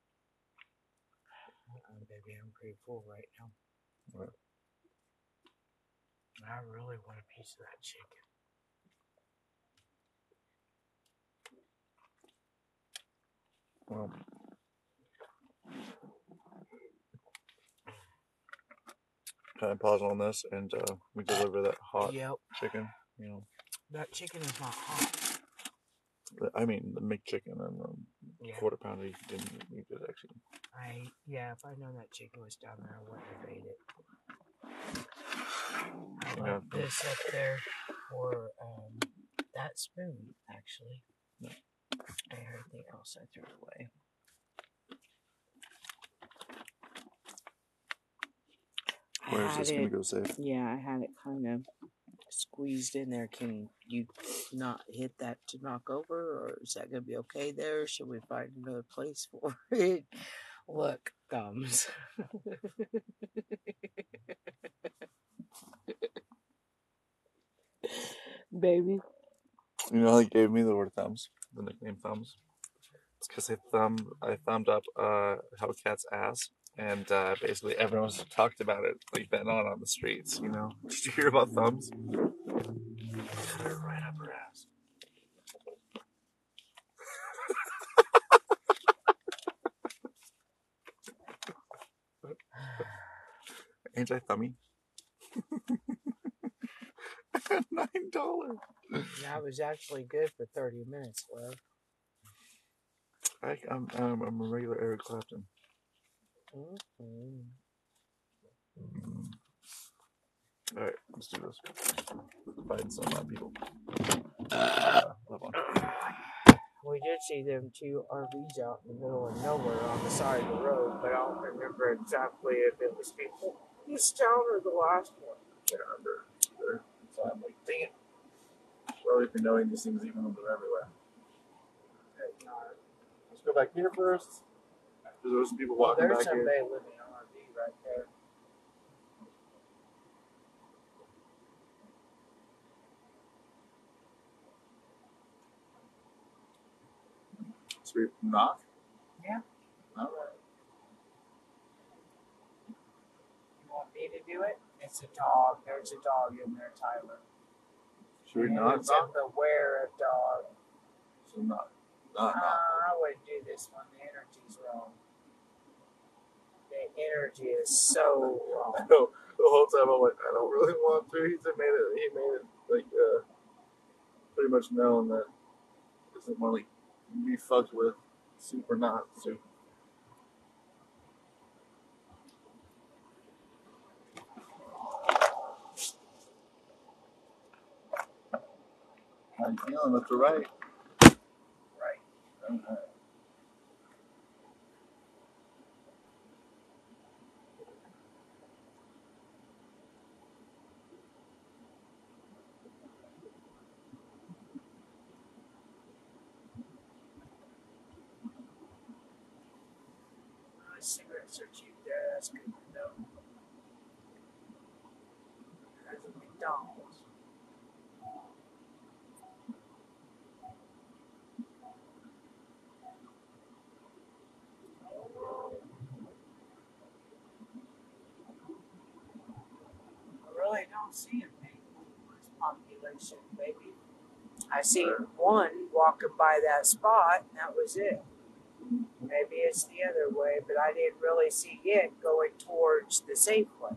uh, baby, I'm pretty full right now. Right. I really want a piece of that chicken. Well, kind of pause on this, and uh, we deliver that hot Yep. chicken. You know, That chicken is not hot. I mean the McChicken and the Yeah. quarter pounder. You didn't eat it actually. I yeah, if I'd known that chicken was down there, I wouldn't have ate it. I Yeah. this up there for um, that spoon, actually. Yeah. And everything else I threw away. Where is this gonna go safe? Yeah, I had it kind of squeezed in there. Can you not hit that to knock over, or is that going to be okay there? Should we find another place for it? Look, thumbs. Baby. You know, how they gave me the word thumbs, the nickname thumbs. It's because I thumbed, I thumbed up uh, Hellcat's ass, and uh, basically everyone's talked about it like then on on the streets. You know, did you hear about thumbs? Cut her right up her ass. Anti thummy. Nine dollars. That was actually good for 30 minutes, love. I, I'm, I'm I'm a regular Eric Clapton. Mm-hmm. All right, let's do this. Find some uh, people. Uh, love on. We did see them two RVs out in the middle of nowhere on the side of the road, but I don't remember exactly if it was before this town or the last one. Can't remember. Either. So I'm like, dang it. Well, we've been knowing these things even though they're everywhere. Let's go back here first. There's there was some people Well, walking there's back here. somebody living in an RV right there. So we knock. Yeah. All right. It's a dog. There's a dog in there, Tyler. Should we And not It's knock? wear of dog. So not, not Uh. I wouldn't do this one. The energy's wrong. The energy is so I wrong. know. The whole time I'm like, I don't really want to. He made it. He made it like uh, pretty much known that doesn't want to be fucked with. Super not super. You feeling? Left or right? Right. Okay. Uh, cigarettes are cheap there. That's good to know. There's a McDonald's. I really don't see a big homeless population, maybe. I see one walking by that spot, and that was it. Maybe it's the other way, but I didn't really see it going towards the Safeway.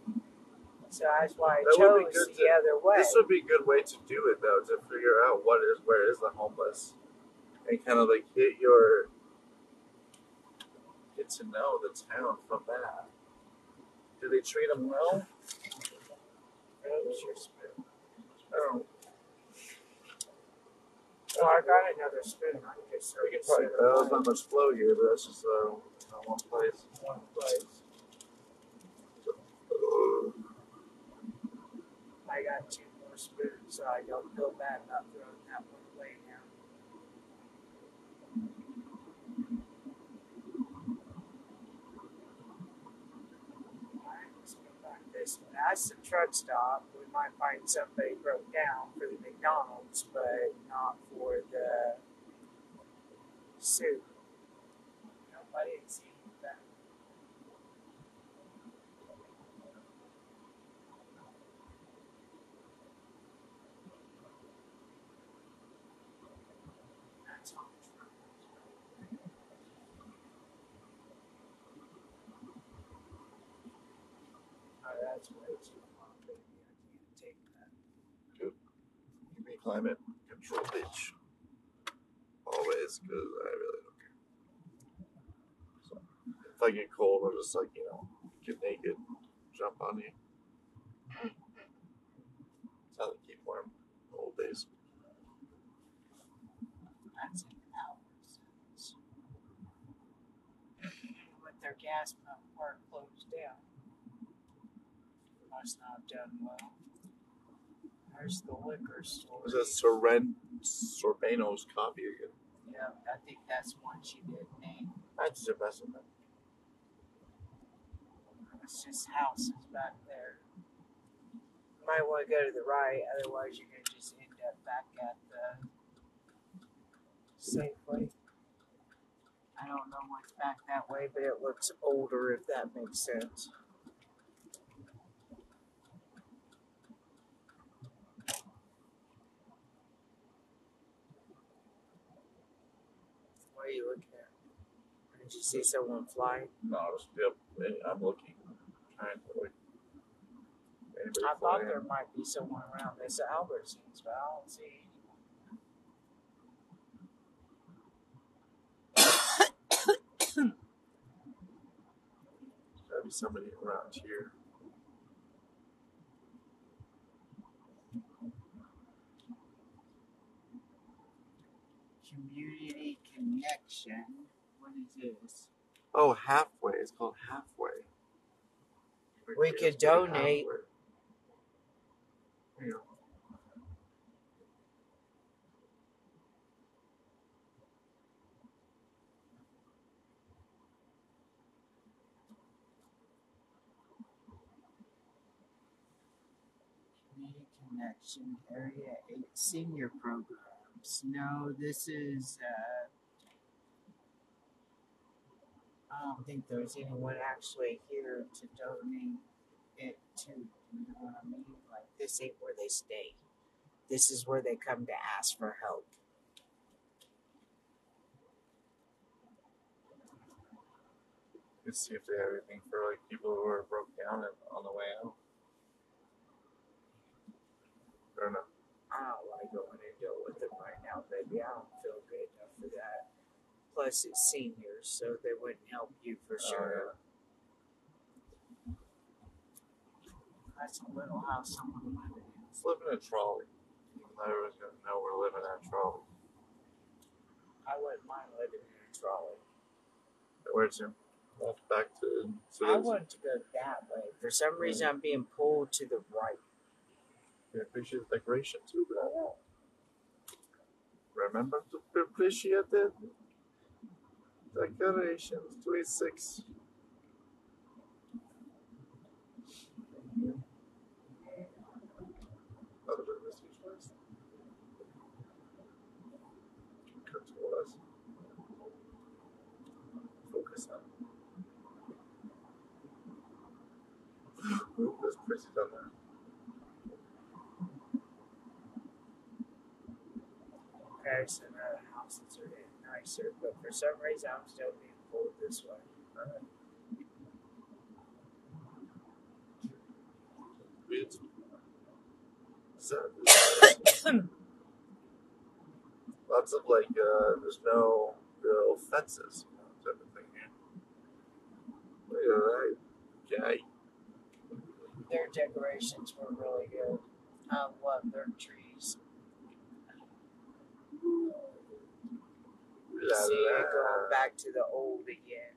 So that's why I That would be chose good the to- other way. This would be a good way to do it though, to figure out what is where is the homeless, and kind of like hit your get to know the town from that. Do they treat them well? Your spoon? I. Oh, I got another spoon. I just We can probably. it Uh, there's not much flow here, but that's just uh, one place. one place. I got two more spoons, so I don't feel bad about throwing that one away now. Alright, let's go way. That's the truck stop. We might find somebody broke down for the McDonald's, but not for the soup. Nope, I didn't see that. That's on the truck. That's way too far, baby. I can't take that. You be climate control bitch. Always, because I really don't care. So, if I get cold, I'll just like you know get naked, jump on you. That's how they keep warm. in the Old days. That's in hours. With their gas pump part closed down. Must not have done uh, well. There's the liquor store. Was that Soren Sorbano's coffee again? Yeah, I think that's one she did name. That's the best of them. It's just houses back there. You might want to go to the right, otherwise you're gonna just end up back at the Safeway. I don't know what's back that way, but it looks older if that makes sense. What are you looking at? Did you see someone flying? No, I was yep. Eh, I'm looking, trying to look. Anybody I thought flying? there might be someone around this Albertsons, but I don't see anyone. Gotta be somebody around here. Community connection. What is this? Oh, halfway. It's called halfway. We It's could donate. Halfway. There you go. Community connection area eight senior programs. No, this is. Uh, I don't think there's anyone actually here to donate it to. You know what I mean? Like this ain't where they stay. This is where they come to ask for help. Let's see if they have anything for like people who are broke down and on the way out. I don't know. I don't want to go in and deal with them right now, baby. I don't feel good enough for that. Plus, it's seniors, so they wouldn't help you for Oh, sure. That's a little house someone living in. Let's in a trolley. Even though everyone's gonna know we're living in a trolley. I wouldn't mind living in a trolley. Where to? Left uh, back to. So I there's- want to go that way. For some mm. reason, I'm being pulled to the right. We appreciate the decoration too, brother. Remember to appreciate the decorations. 26. Other than this, which was? Come to us. Focus on. Ooh, there's pretty down there. Paris and uh, other houses are nicer, but for some reason, I'm still being pulled this way. Lots of like, uh, there's no real fences type of thing here. Look at that. Okay. Their decorations were really good. I love their trees. You see it going back to the old again.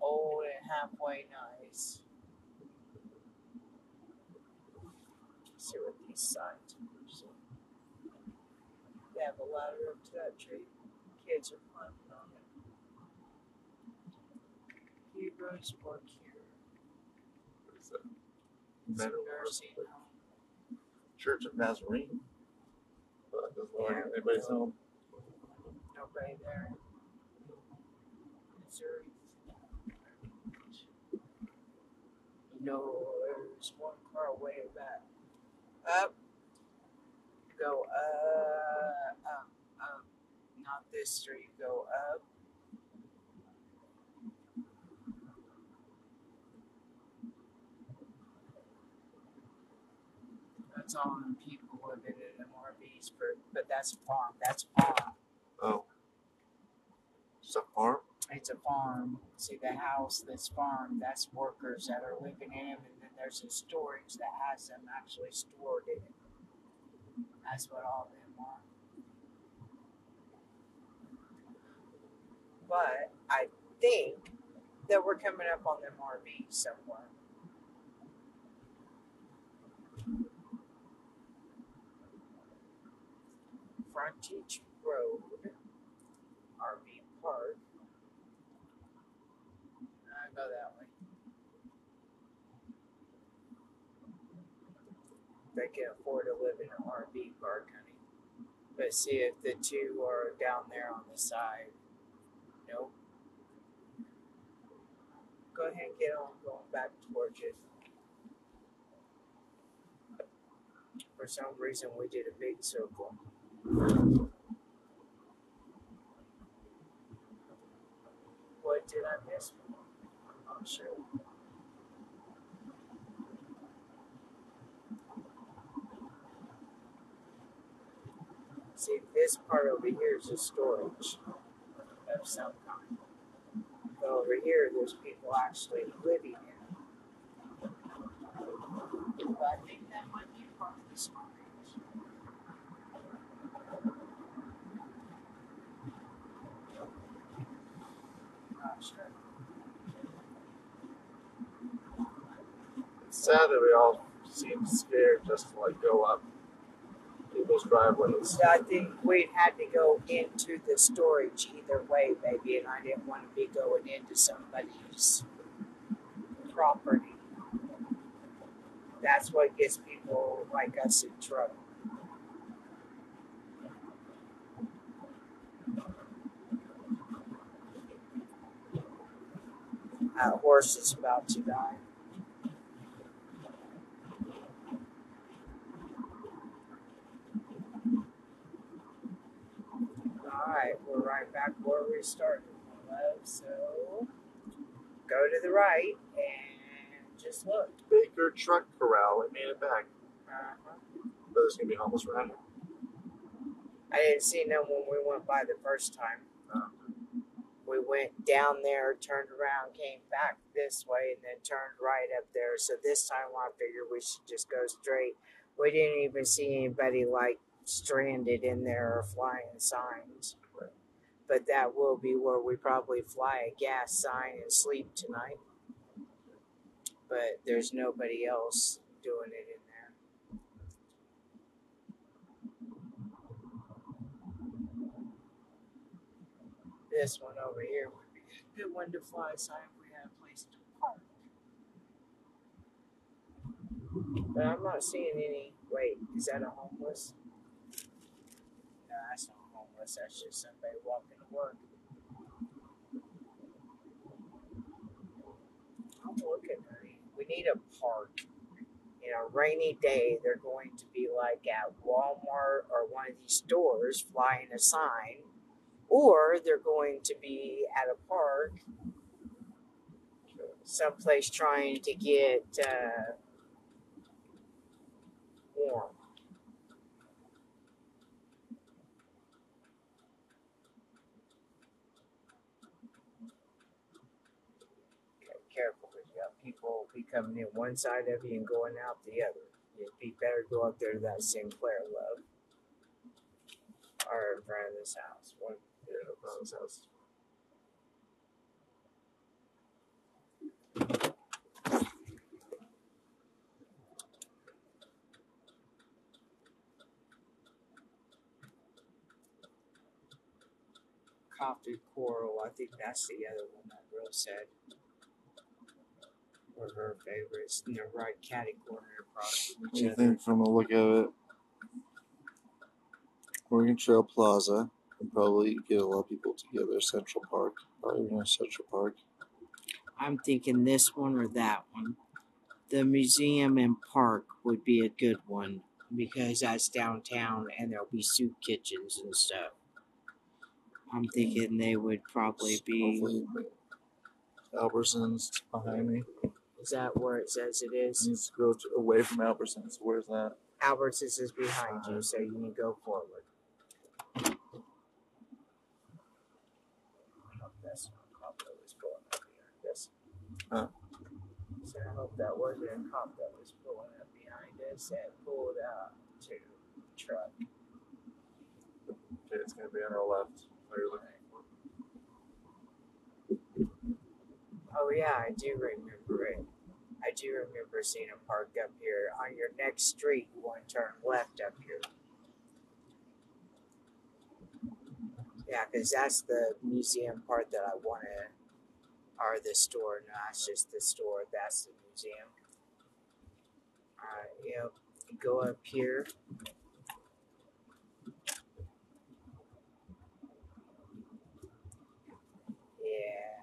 Old and halfway nice. see what these signs are. They have a ladder up to that tree. Kids are climbing on it. Heroes work here. What is that? It's a Meadow nursing home. Church of Nazarene. But doesn't look Yeah. anybody's home. Nobody there. Missouri. No, there's one car way back. Up. Go up, up, up. Not this street. Go up. That's all the people living in MRVs, for, but that's a farm. That's a farm. Oh. It's a farm? It's a farm. See the house, this farm, that's workers that are living in it, and then there's a storage that has them actually stored in it. That's what all of them are. But I think that we're coming up on them RV somewhere. Frontage Road, RV Park. I go that way. They can afford to live in an RV park, honey. But see if the two are down there on the side. Nope. Go ahead and get on going back towards it. For some reason, we did a big circle. What did I miss? I'm sure. See, this part over here is a storage of some kind. But over here, there's people actually living in it. But I think that might be part of the storage. Not sure. It's sad that we all seem scared just to like go up people's driveways. I think we had to go into the storage either way, baby, and I didn't want to be going into somebody's property. That's what gets people like us in trouble. That horse is about to die. Right we're right back where we started. So go to the right and just look. Baker Truck Corral. We made it back. Uh-huh. But there's gonna be homeless around here. I didn't see no when we went by the first time. Oh. We went down there, turned around, came back this way, and then turned right up there. So this time I figured we should just go straight. We didn't even see anybody like stranded in there or flying signs. But that will be where we probably fly a gas sign and sleep tonight. But there's nobody else doing it in there. This one over here would be a good one to fly a sign if we had a place to park. But I'm not seeing any. Wait, is that a homeless? No, that's just somebody walking to work. I'm looking. We need a park. In a rainy day, they're going to be like at Walmart or one of these stores flying a sign, or they're going to be at a park someplace trying to get uh, warm. Okay, careful because got be coming in one side of you and going out the other. It'd be better go up there to that Sinclair love. Or in front of this house. One, Yeah, around this house. Coffee Corral, I think that's the other one that girl said. Were her favorites. And they're right catty corner across from What do you think from the look of it? Oregon Trail Plaza and probably get a lot of people together. Central Park, probably near Central Park. I'm thinking this one or that one. The museum and park would be a good one because that's downtown and there'll be soup kitchens and stuff. I'm thinking they would probably be. Hopefully, Albertsons behind me. Is that where it says it is? Needs to go to, away from Albertsons. Where's that? Albertsons is behind you, so you need to go forward. That's not that was pulling up behind us. Huh. So I hope that wasn't a cop that was pulling up behind us and pulled out to the truck. Okay, it's gonna be on our left. Where you're looking for. Oh yeah, I do remember it. I do remember seeing a park up here. On your next street, you want to turn left up here. Yeah, because that's the museum part that I want to, or the store. No, just the store. That's the museum. Alright, yep. Go up here. Yeah.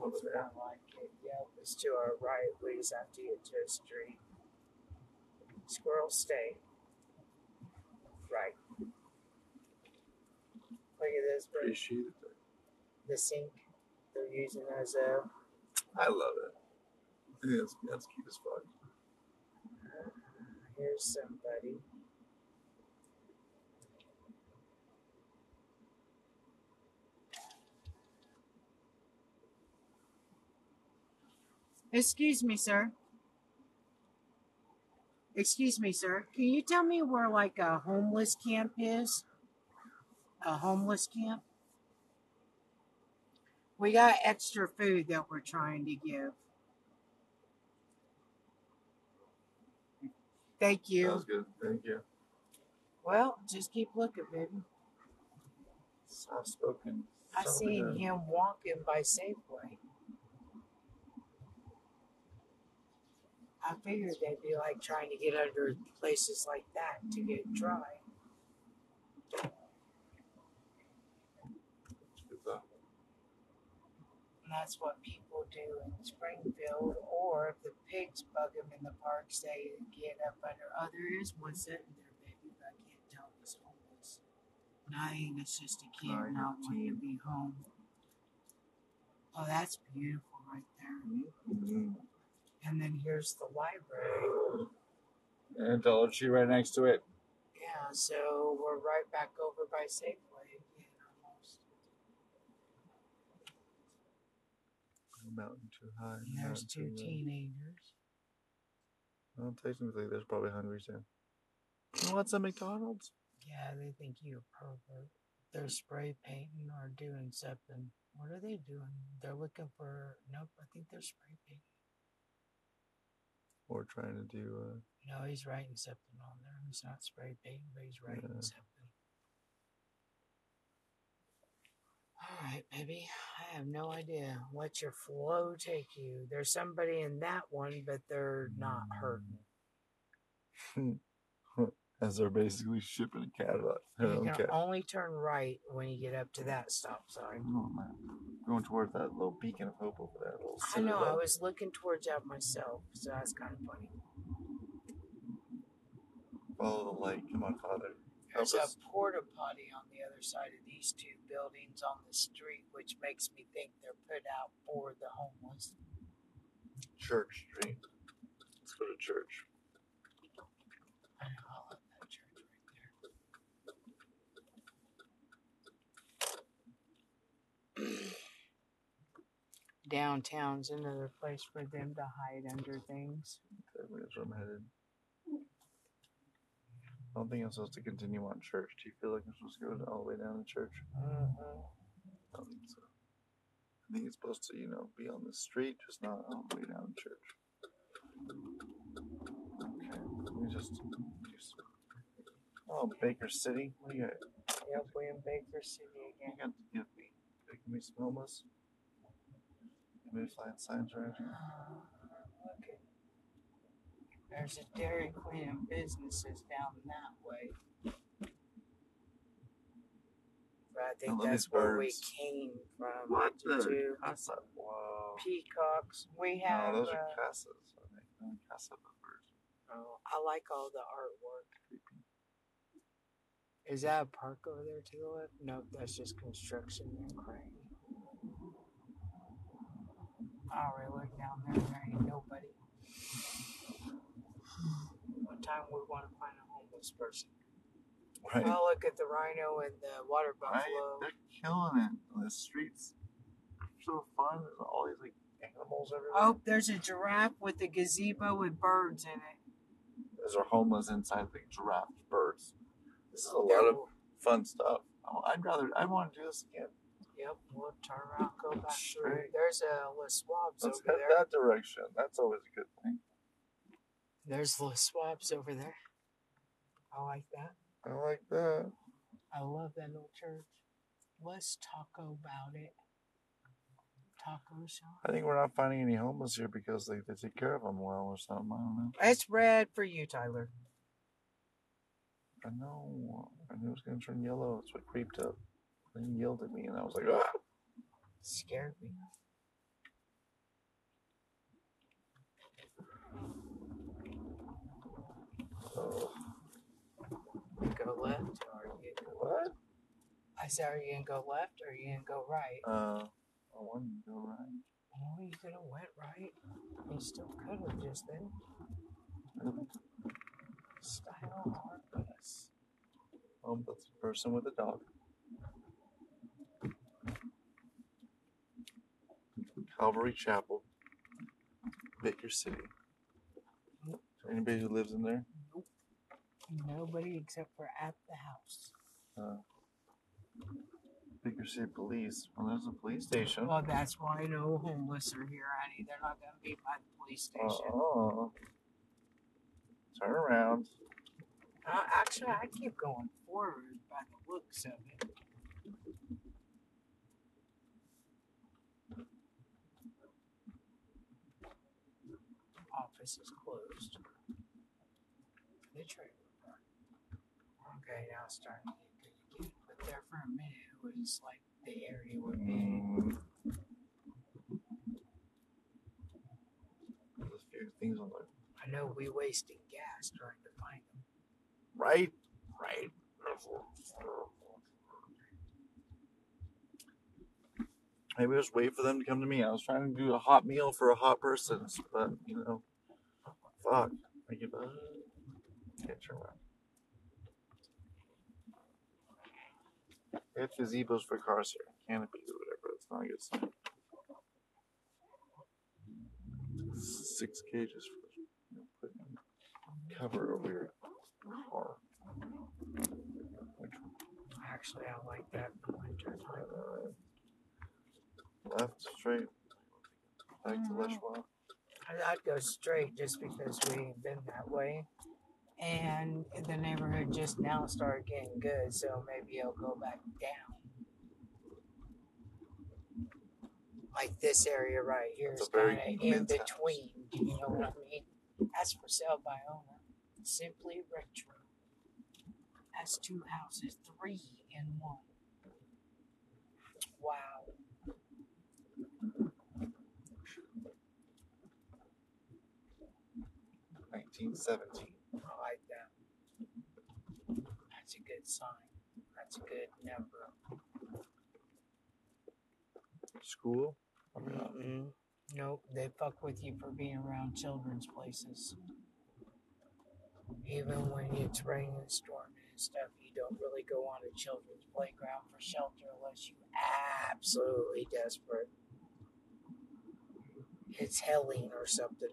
There. not like To our right. We just have to get to a street. Squirrel stay. Right. Look at this, bro. Appreciate it. The sink they're using as a. I love it. Think that's, that's cute as fuck. Uh, here's somebody. Excuse me, sir. Excuse me, sir. Can you tell me where like a homeless camp is? A homeless camp? We got extra food that we're trying to give. Thank you. was good. Thank you. Well, just keep looking, baby. Soft spoken. I seen him walking by Safeway. I figured they'd be like trying to get under places like that to get dry. And that's what people do in Springfield, or if the pigs bug them in the parks, they get up under. Oh, there is one sitting there, baby, but I can't tell if it's homeless. I ain't, it's just a kid Nine, not wanting to be home. Oh, that's beautiful right there. Mhm. And then here's the library. And Dollar Tree right next to it. Yeah, so we're right back over by Safeway again almost. No mountain too high. And there's two too low. teenagers. Well, technically, there's probably hungry too. You want some McDonald's? Yeah, they think you're a pervert. They're spray painting or doing something. What are they doing? They're looking for. Nope, I think they're spray painting. Or trying to do, uh, No, he's writing something on there. He's not spray painting, but he's writing Yeah. something. All right, baby. I have no idea. Let your flow take you. There's somebody in that one, but they're not hurting. as they're basically shipping a cat out. You can cat. only turn right when you get up to that stop sign. Oh, man. Going towards that little beacon of hope over there. Little I know. I was looking towards that myself, so that's kind of funny. Follow the light. Come on, Father. Help There's a porta potty on the other side of these two buildings on the street, which makes me think they're put out for the homeless. Church Street. Let's go to church. I know, I love that church right there. Downtown's another place for them to hide under things. Okay, That's where I'm headed. I don't think I'm supposed to continue on church. Do you feel like I'm supposed to go all the way down to church? Mm-hmm. I don't think so. I think it's supposed to, you know, be on the street, just not all the way down to church. Okay, let me just. oh, Baker City. What do you got? Yep, we in Baker City You again. got to give me. Give me some homeless. Me flying signs around here. Look at there's a Dairy Queen and businesses down that way. But I think that's where we birds. came from. What to the? do Casa. Whoa. peacocks. We have. No, those are uh, casas. I think. Casa birds. oh, I like all the artwork. Is that a park over there to the left? Nope, that's just construction and crane. I already look down there. There ain't nobody. What time we want to find a homeless person? Right. Oh, look at the rhino and the water Right? buffalo. They're killing it the streets. are So fun. There's all these like animals everywhere. Oh, there's a giraffe with a gazebo with birds in it. There's are homeless inside the giraffe birds. This is a lot of fun stuff. Oh, I'd rather. I want to do this again. Yep, we'll turn around, go back through. Straight. There's a Les Schwabs Let's over head there. that direction. That's always a good thing. There's Les Schwabs over there. I like that. I like that. I love that little church. Let's talk about it. Taco shop. I think we're not finding any homeless here because they, they take care of them well or something. I don't know. It's red for you, Tyler. I know. I knew it was going to turn yellow. That's what creeped up. Then he yelled at me, and I was like, ah. Scared me. Oh, go left or you go what? I said, are you gonna go left or are you gonna go right? Uh, I wanted to go right. Oh, you could have went right. You still could have just then. Style or bus. Oh, that's a person with a dog. Calvary Chapel, Baker City. Anybody who lives in there? Nope. Nobody except for at the house. Uh, Baker City Police. Well, there's a police station. Well, that's why no homeless are here, Annie. They're not gonna be by the police station. Oh. Turn around. Uh, actually, I keep going forward by the looks of it. Office is closed. The trailer park. Okay, now it's starting to get good again. But there for a minute, it was like the area would be. There's a few things on the I know we wasted gas trying to find them. right, right. Maybe just wait for them to come to me. I was trying to do a hot meal for a hot person, but you know, fuck. I give up. Can't turn around. They have gazebos for cars here, canopies or whatever. It's not a good sign. Six cages for you know, putting cover over your car. Which Actually, I like that in the winter time. uh, left, straight, back to Les Schwab. Mm. I- I'd go straight just because we ain't been that way. And the neighborhood just now started getting good, so maybe it'll go back down. Like this area right here It's a is very kind of in men's house. between. Do you know what I mean? That's for sale by owner. Simply retro. Has two houses, three in one. Wow. 1917. I like that. That's a good sign. That's a good number. School? Probably. Mm-mm. Nope, they fuck with you for being around children's places. Even when it's raining and storming and stuff, you don't really go on a children's playground for shelter unless you absolutely desperate. It's helling or something.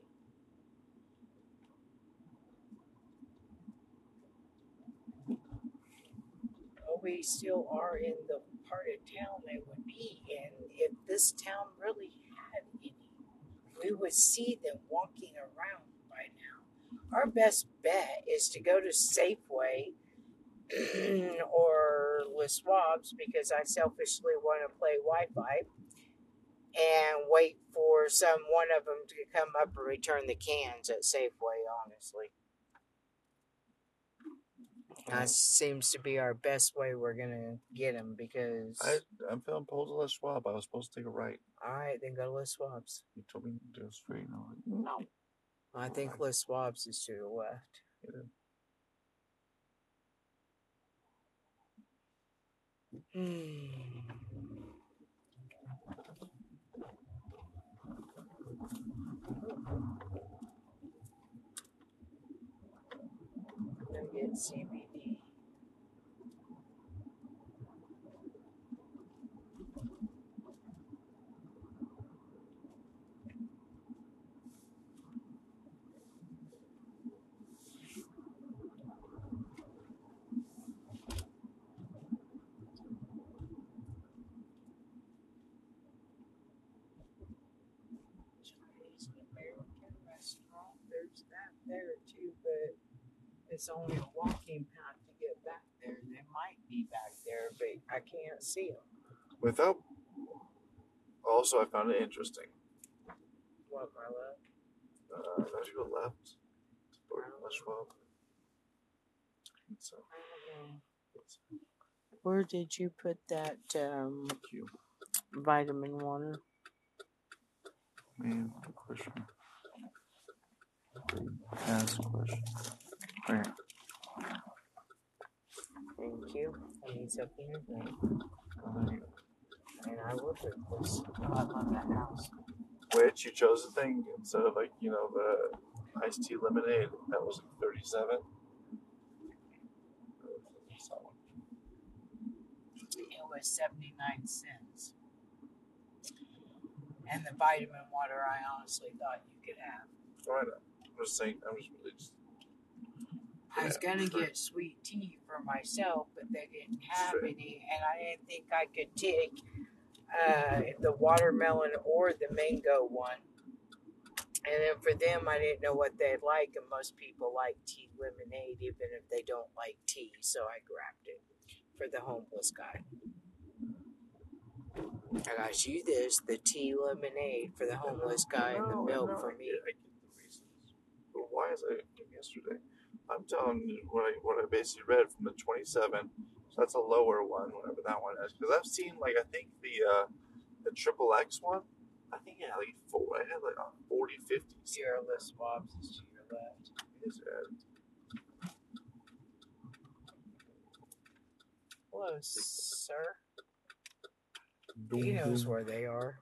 We still are in the part of town they would be in. If this town really had any, we would see them walking around by now. Our best bet is to go to Safeway or Les Schwab's because I selfishly want to play Wi Fi and wait for some one of them to come up and return the cans at Safeway, honestly. That seems to be our best way we're gonna get him because. I, I'm feeling pulled to Les Schwab. I was supposed to take a right. All right, then go to Les Schwab's. You told me to go straight. And I'm like, no. I think Les Schwab's is to the left. Hmm. Gonna get CBD. Chinese American restaurant. There's that there too, but it's only a walking path to get back there. They might be back there, but I can't see them. Without. Also, I found it interesting. What, my love? Uh, don't you go left toward Les Schwab? So, it's Where did you put that um, cute. vitamin water? Man, question. Ask question. Right. Thank you. I need something to drink. There you go. And I will drink this. I love that house. Which you chose the thing instead of like you know the iced tea lemonade that was thirty-seven. It was 79 cents. And the vitamin water I honestly thought you could have. Why not? I'm just saying. I'm just really just. I was gonna get sweet tea for myself, but they didn't have Sure. any, and I didn't think I could take uh, the watermelon or the mango one. And then for them, I didn't know what they'd like, and most people like tea lemonade, even if they don't like tea. So I grabbed it for the homeless guy. I got you this, the tea lemonade for the homeless guy, and the milk for me. I get the reasons. But why is I yesterday? I'm telling you what I what I basically read from the 27. So that's a lower one, whatever that one is. Because I've seen like I think the uh, the triple X one. I think it had like four. I had like uh, 40, 50. Sierra Les Schwab's is to your left. Is it? Hello, sir. He knows where they are.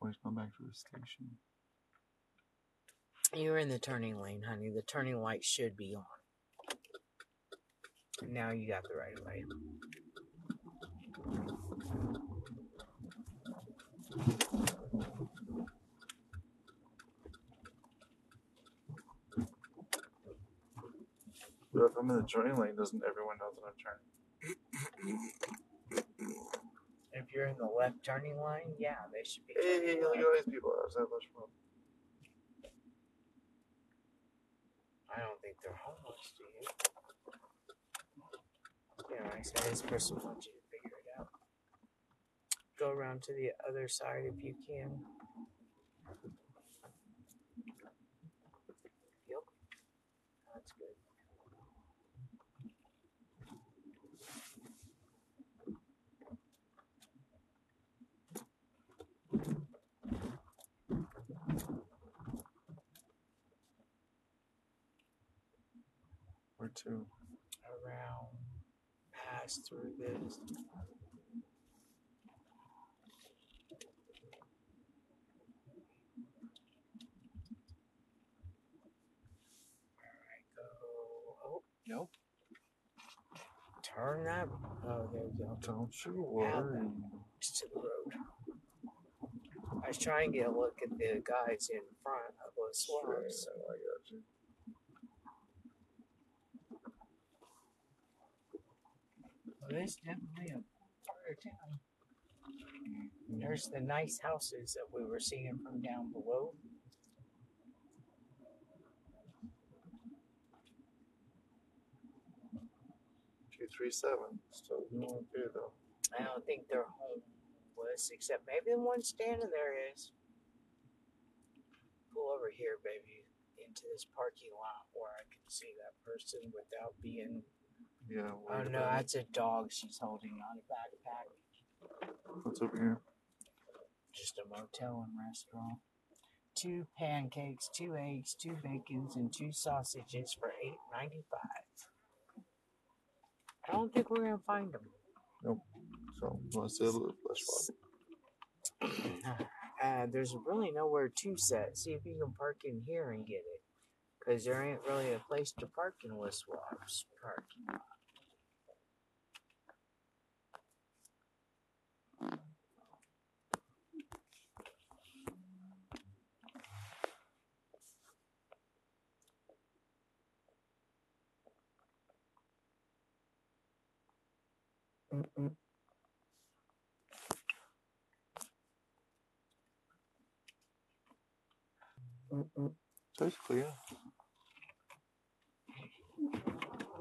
Always come back to the station. You're in the turning lane, honey. The turning light should be on. Now you got the right of way. But if I'm in the turning lane, doesn't everyone know that I'm turning? If you're in the left turning lane, yeah, they should be. Hey, turning look at all these people outside Les Schwab. I don't think they're homeless, do you? Yeah, I said this person wants you to figure it out. Go around to the other side if you can. To? Around, pass through this. Oh, Nope. turn that. Oh, there we go. Don't you worry. It's to the road. I was trying to get a look at the guys in front of swamps. Sure, I got you. It's definitely a part of town. There's the nice houses that we were seeing from down below. Two three seven. Still okay though. I don't think they're homeless, except maybe the one standing there is. Pull over here, baby, into this parking lot where I can see that person without being. Yeah. Oh no, that's a dog she's holding, on a backpack. What's over here? Just a motel and restaurant. Two pancakes, two eggs, two bacons, and two sausages for eight ninety five. I don't think we're gonna find them. Nope. So, let's say Les Schwab. uh, there's really nowhere to set. See if you can park in here and get it, because there ain't really a place to park in Wiswap's parking lot. It's clear. Is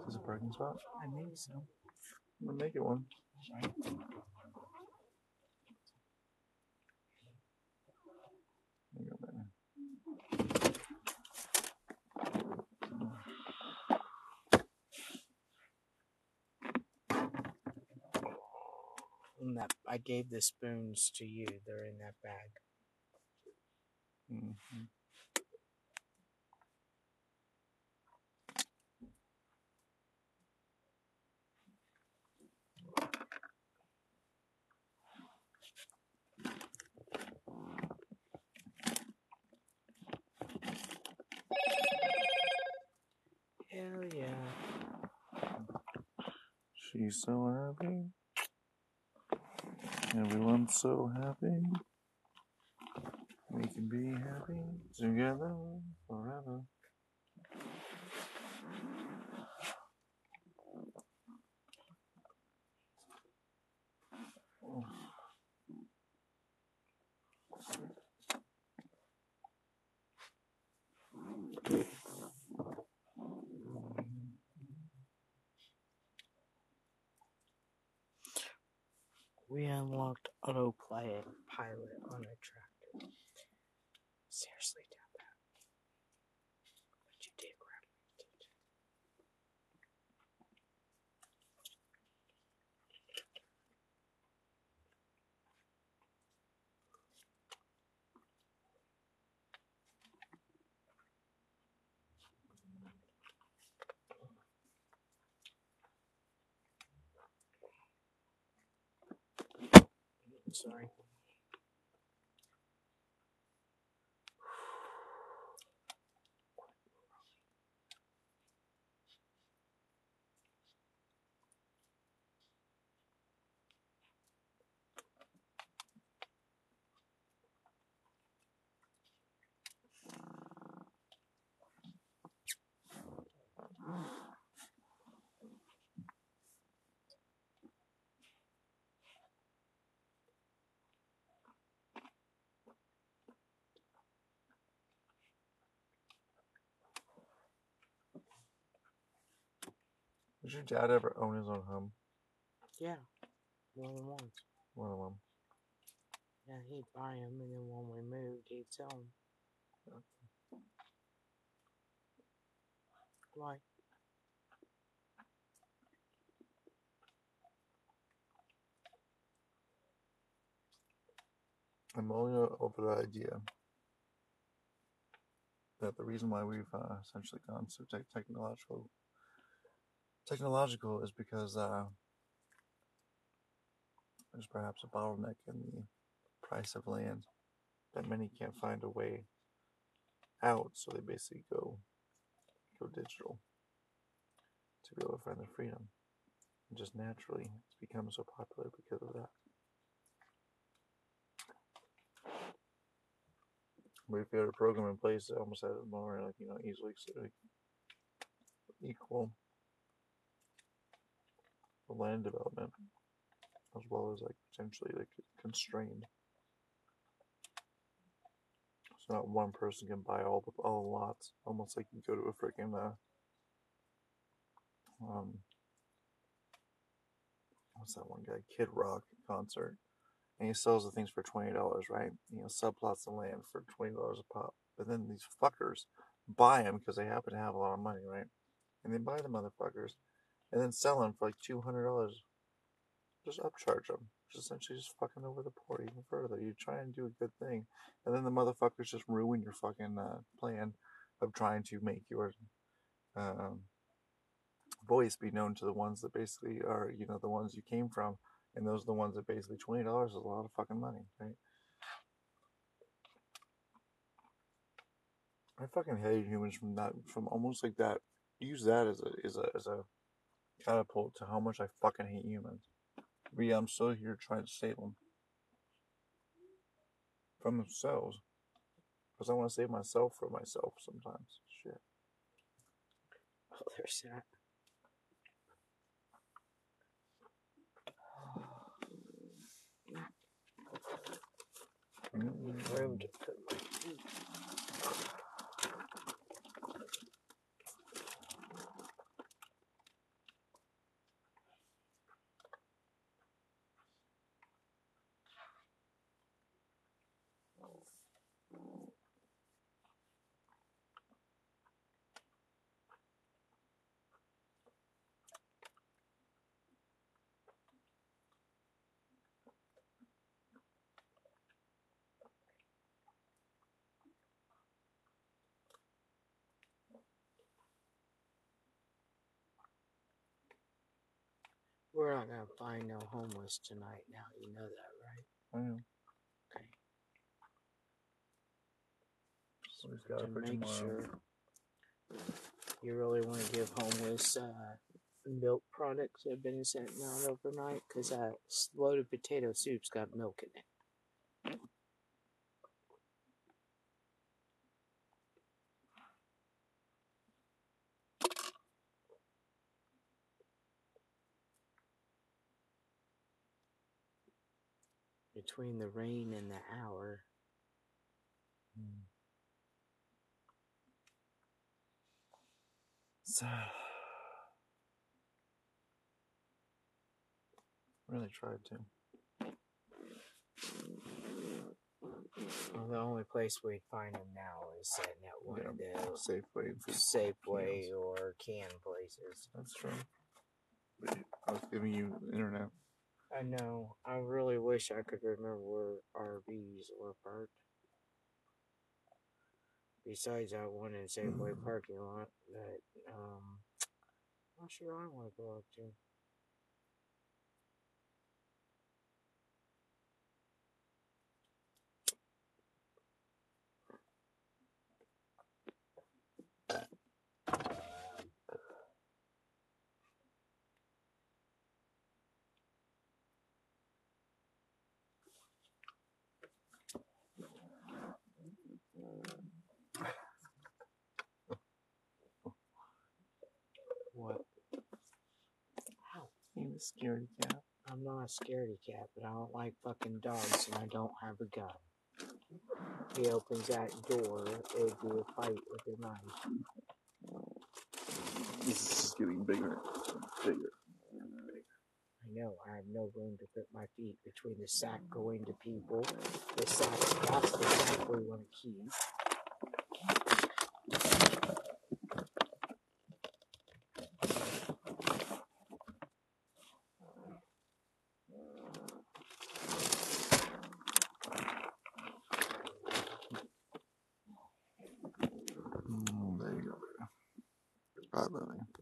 this is a parking spot? I think so. I'm gonna make it one. Right. And that I gave the spoons to you. They're in that bag. Mhm. Hell yeah. She's so happy. Everyone's so happy. We can be happy together forever. We unlocked autopilot pilot on a tractor. Seriously, your dad ever own his own home? Yeah, more than once. One of them. Yeah, he'd buy them, and then when we moved, he'd sell them. Why? I'm only over the idea that the reason why we've uh, essentially gone so te- technological technological is because uh, there's perhaps a bottleneck in the price of land that many can't find a way out, so they basically go go digital to be able to find their freedom. And just naturally, it's become so popular because of that. But if you had a program in place that almost had it more like you know easily like, equal the land development as well as like potentially like constrained. So not one person can buy all the all the lots. Almost like you go to a freaking uh, um what's that one guy Kid Rock concert, and he sells the things for twenty dollars, right? You know, subplots of land for twenty dollars a pop. But then these fuckers buy them because they happen to have a lot of money, right? And they buy the motherfuckers, and then sell them for like two hundred dollars. Just upcharge them. Just essentially just fucking over the poor even further. You try and do a good thing, and then the motherfuckers just ruin your fucking uh, plan of trying to make your um, voice be known to the ones that basically are, you know, the ones you came from, and those are the ones that basically twenty dollars is a lot of fucking money, right? I fucking hate humans from that, from almost like that. Use that as a as a as a catapult to how much I fucking hate humans. But yeah, I'm still here trying to save them from themselves, because I want to save myself from myself sometimes. Shit. Oh, there's that. Mm. Room to We're not gonna find no homeless tonight. Now you know that, right? I know. Okay. So we've got to make tomorrow. sure you really want to give homeless uh, milk products that have been sent out overnight because that loaded potato soup's got milk in it. Between the rain and the hour, Mm. So, really tried to. well, the only place we'd find them now is sitting at one of Yeah, the Safeway. Safeway or can places. That's true. I was giving you internet. I know. I really wish I could remember where RVs were parked. Besides that one in Safeway parking lot that um I'm not sure I want to go up to. Scaredy cat. I'm not a scaredy cat, but I don't like fucking dogs, and I don't have a gun. He opens that door, it'd be a fight with a knife. This is just getting bigger, and bigger. I know, I have no room to put my feet between the sack going to people. The sack, that's the sack we want to keep. Bye, Lily.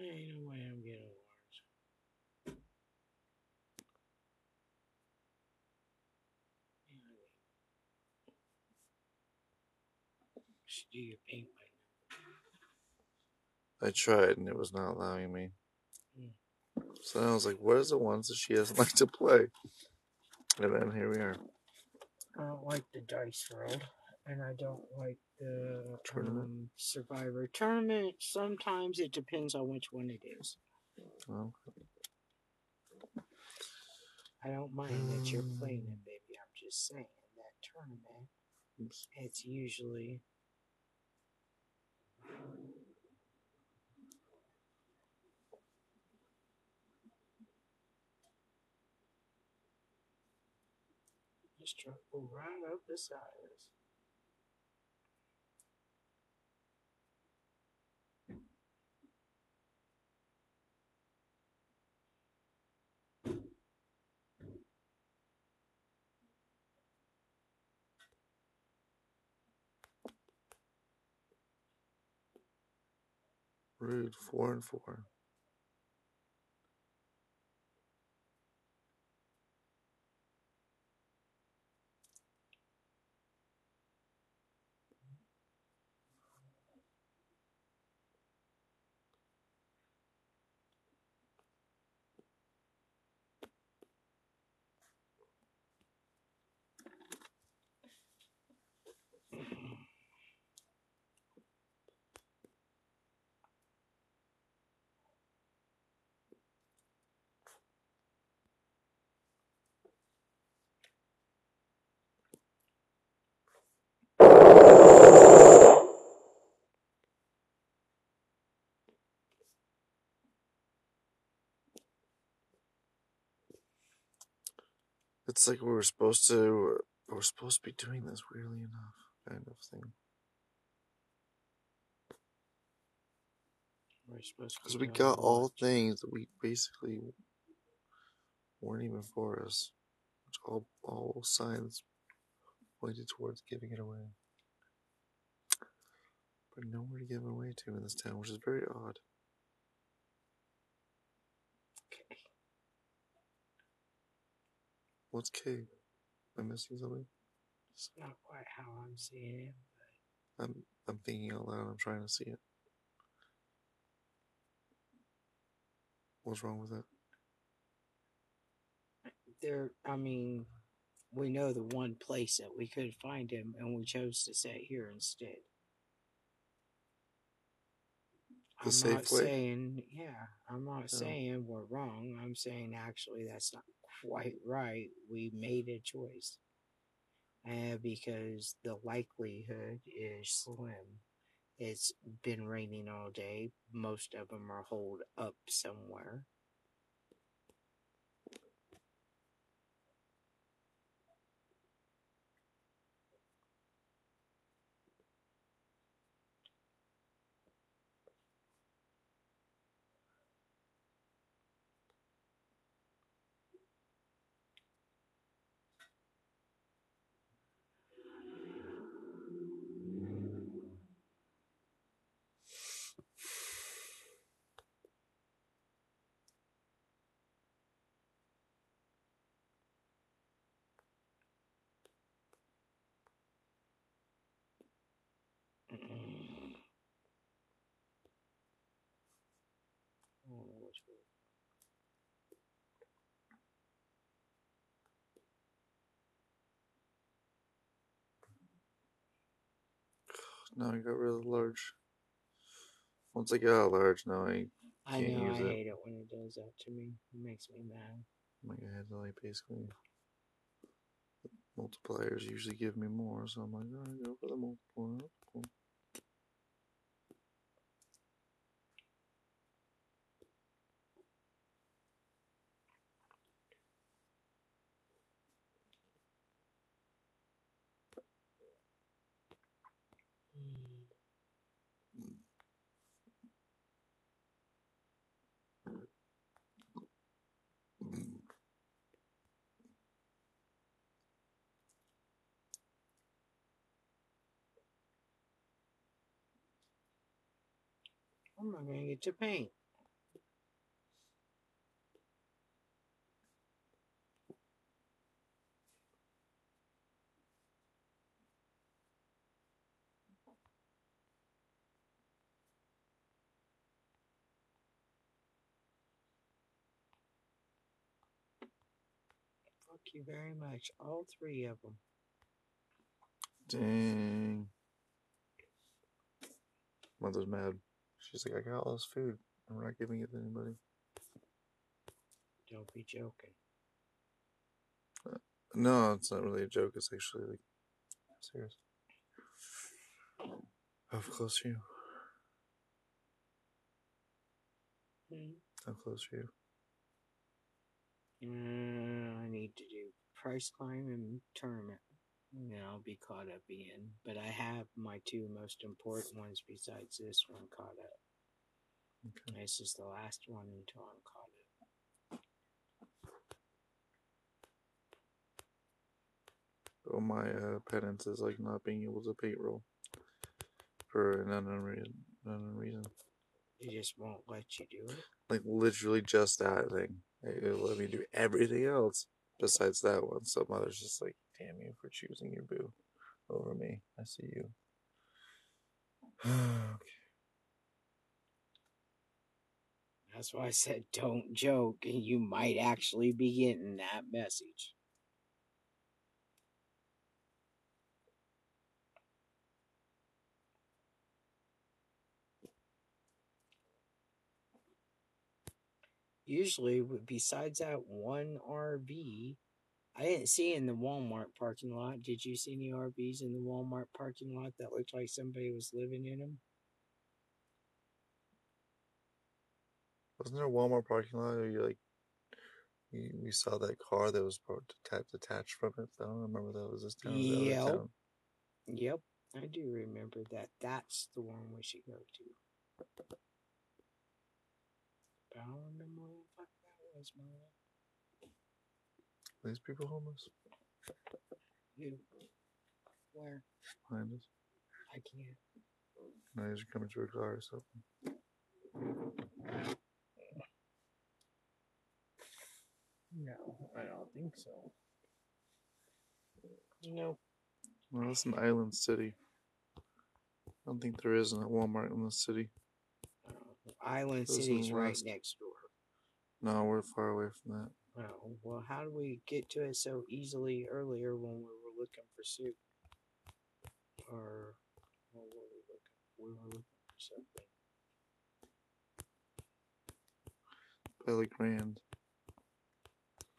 Ain't no way I'm getting. Should do your paint by I tried and it was not allowing me. Mm. So then I was like, what is the ones that she doesn't like to play? And then here we are. I don't like the dice world, and I don't like the Tournament? um, Survivor tournament. Sometimes it depends on which one it is. Well, I don't mind that you're playing Mm. it, baby. I'm just saying that tournament, oops. it's usually just truck will right up beside us. Rude. Four and four. It's like we were supposed to. We're supposed to be doing this. Weirdly enough, kind of thing. We're supposed to Because we got all things that we basically weren't even for us. Which all all signs pointed towards giving it away. But nowhere to give it away to in this town, which is very odd. What's K? Am I missing something? It's not quite how I'm seeing it. I'm I'm thinking out loud. I'm trying to see it. What's wrong with it? There, I mean, we know the one place that we could find him, and we chose to stay here instead. The I'm not Safeway? saying, yeah, I'm not Oh. saying we're wrong. I'm saying actually that's not quite right. We made a choice. And because the likelihood is slim. It's been raining all day. Most of them are holed up somewhere. I don't know which way. No, I got rid of the large. Once I got large, now I I Can't know, I use it. hate it when it does that to me. It makes me mad. like I had to like basically multipliers usually give me more, so I'm like, all right, go for the multiplier. Cool. I'm not gonna get your paint. Thank you very much, all three of them. Dang. Mother's mad. She's like, I got all this food, and we're not giving it to anybody. Don't be joking. No, it's not really a joke. It's actually like serious. How close are you? Hmm. How close are you? Uh, I need to do price climb and tournament. Then I'll be caught up again. But I have my two most important ones besides this one caught up. Okay. This is the last one until I'm caught up. Oh, my uh, penance is like not being able to paint roll for an. Unknown reason. It just won't let you do it. Like literally just that thing. It it let me do everything else besides that one. So mother's just like, damn you for choosing your boo over me. I see you. okay. That's why I said don't joke, and you might actually be getting that message. Usually, besides that one RV, I didn't see in the Walmart parking lot. Did you see any RVs in the Walmart parking lot that looked like somebody was living in them? Wasn't there a Walmart parking lot where you like you, we saw that car that was part detached, from it? I don't remember that was this town. Yep. town. Yep, I do remember that. That's the one we should go to. But I don't remember what the fuck that was, man. These people homeless Who? Where? behind us. I can't. No, these are coming to a car or something. No, I don't think so. Nope. Well, it's an island city. I don't think there is a Walmart in the city. Island Those are City's right next door. No, we're far away from that. Oh, well, how do we get to it so easily earlier when we were looking for soup? Or what were we looking? We were looking for something. Billy Grand.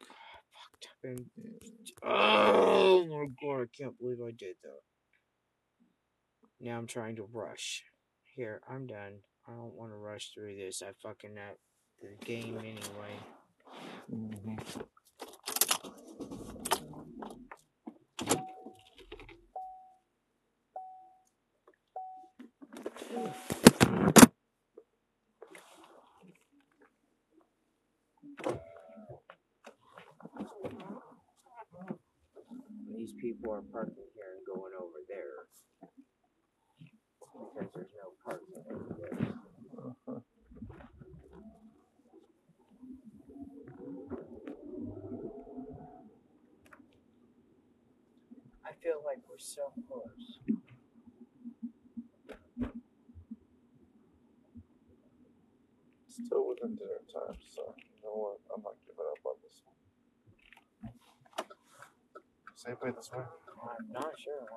Fucked up in. Oh my god! I can't believe I did that. Now I'm trying to rush. Here, I'm done. I don't want to rush through this. I fucking at the game anyway. hmm These people are parking here and going over there because there's no parking. I feel like we're so close. Still within dinner time, so you know what? I'm not giving up on this one. Same way this way. I'm not sure,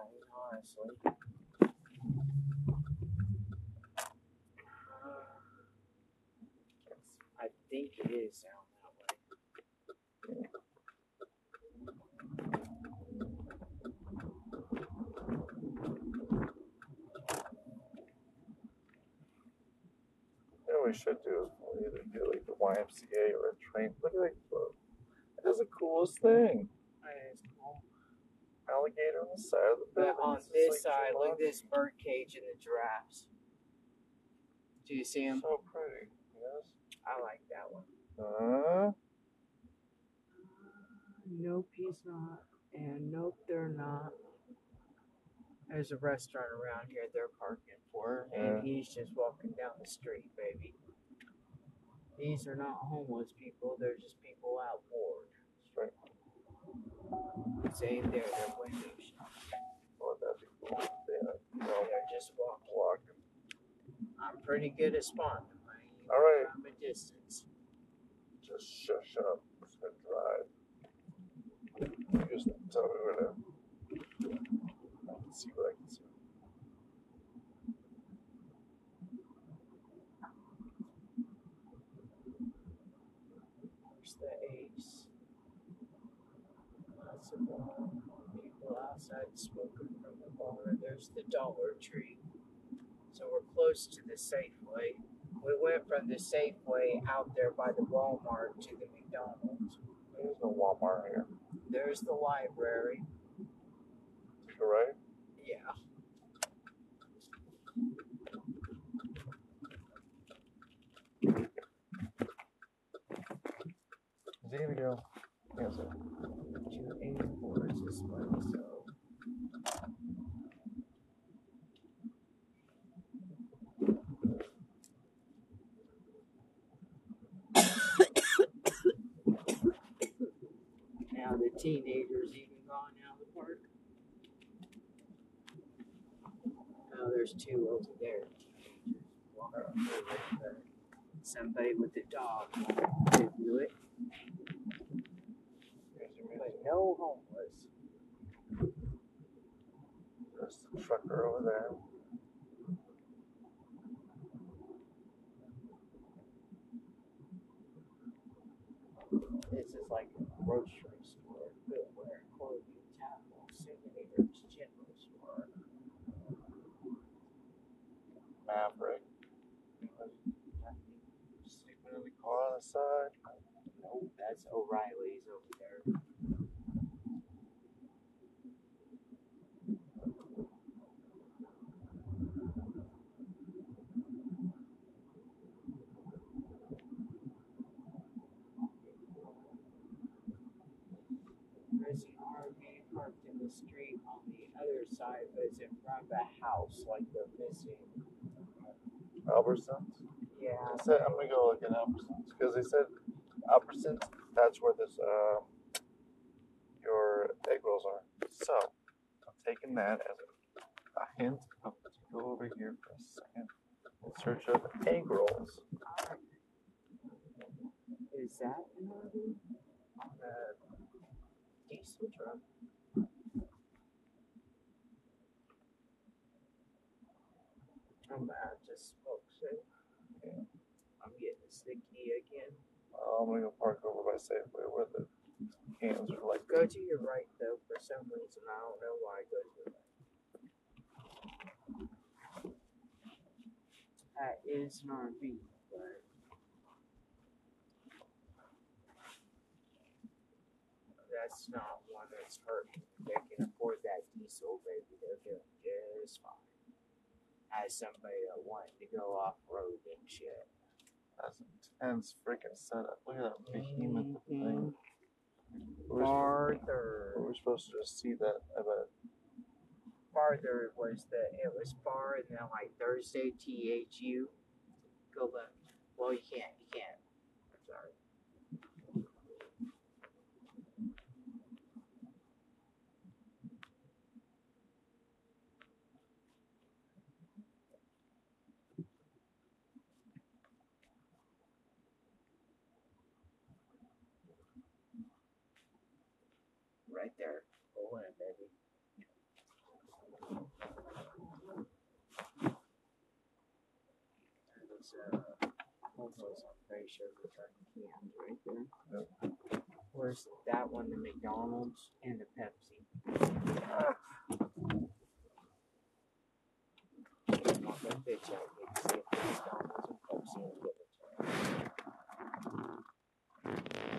honestly. Um, I think it is down that way. You know what we should do is we'll either do like the YMCA or a train. Look at that boat. That is the coolest thing. That is cool. Alligator on the side of the But on It's this like side, look at this bird cage and the giraffes. Do you see them? So pretty. Yes. I like that one. Uh, Nope, he's not. And nope, they're not. There's a restaurant around here they're parking for, and he's just walking down the street, baby. These are not homeless people, they're just people out bored. right. Same there, they're window shopping. Oh, that'd be cool. Yeah. You They're just walking. walking. I'm pretty good at spotting them. I All right. From a distance. Just shush up. It's gonna drive. You just tell me where to. Can see what I can see. There's the ace. Lots of. People outside smoking from the bar. There's the Dollar Tree. So we're close to the Safeway. We went from the Safeway out there by the Walmart to the McDonald's. There's no Walmart here. There's the library. A right. Yeah. He gonna go? Yes, sir. Two is this so now the teenagers even gone out of the park. Oh, there's two over there. Somebody with a dog to do it, no homeless. There's the trucker over there. This is like grocery Maverick. Sleeping in the car on the side. Nope, that's O'Reilly's over there. There's an RV parked in the street on the other side, but it's in front of a house, like they're missing. Albertsons. Yeah. I said I'm gonna go look at Albertsons because they said Albertsons. That's where this um your egg rolls are. So I'm taking that as a, a hint. to go over here for a second in search of egg rolls. Is that an RV? uh, diesel truck. I'm about to smoke soon. Yeah. I'm getting sticky again. Uh, I'm gonna go park over by Safeway where the cans are like. Go to your right though. For some reason, I don't know why. Go to your right. That is an RV, but that's not one that's hurting. They can afford that diesel, baby. They're doing just fine. As somebody that wanted to go off road and shit. That's intense freaking setup. Look at that behemoth of a thing. We're, supposed- Farther. we're supposed to just see that. I bet. farther was the it was far and then like Thursday T H U. Go left. Well you can't, you can't. I'm sorry. Right there. Pull in, baby. There's uh, almost I'm pretty sure return cans right there. Where's that one? The McDonald's and the Pepsi. Me.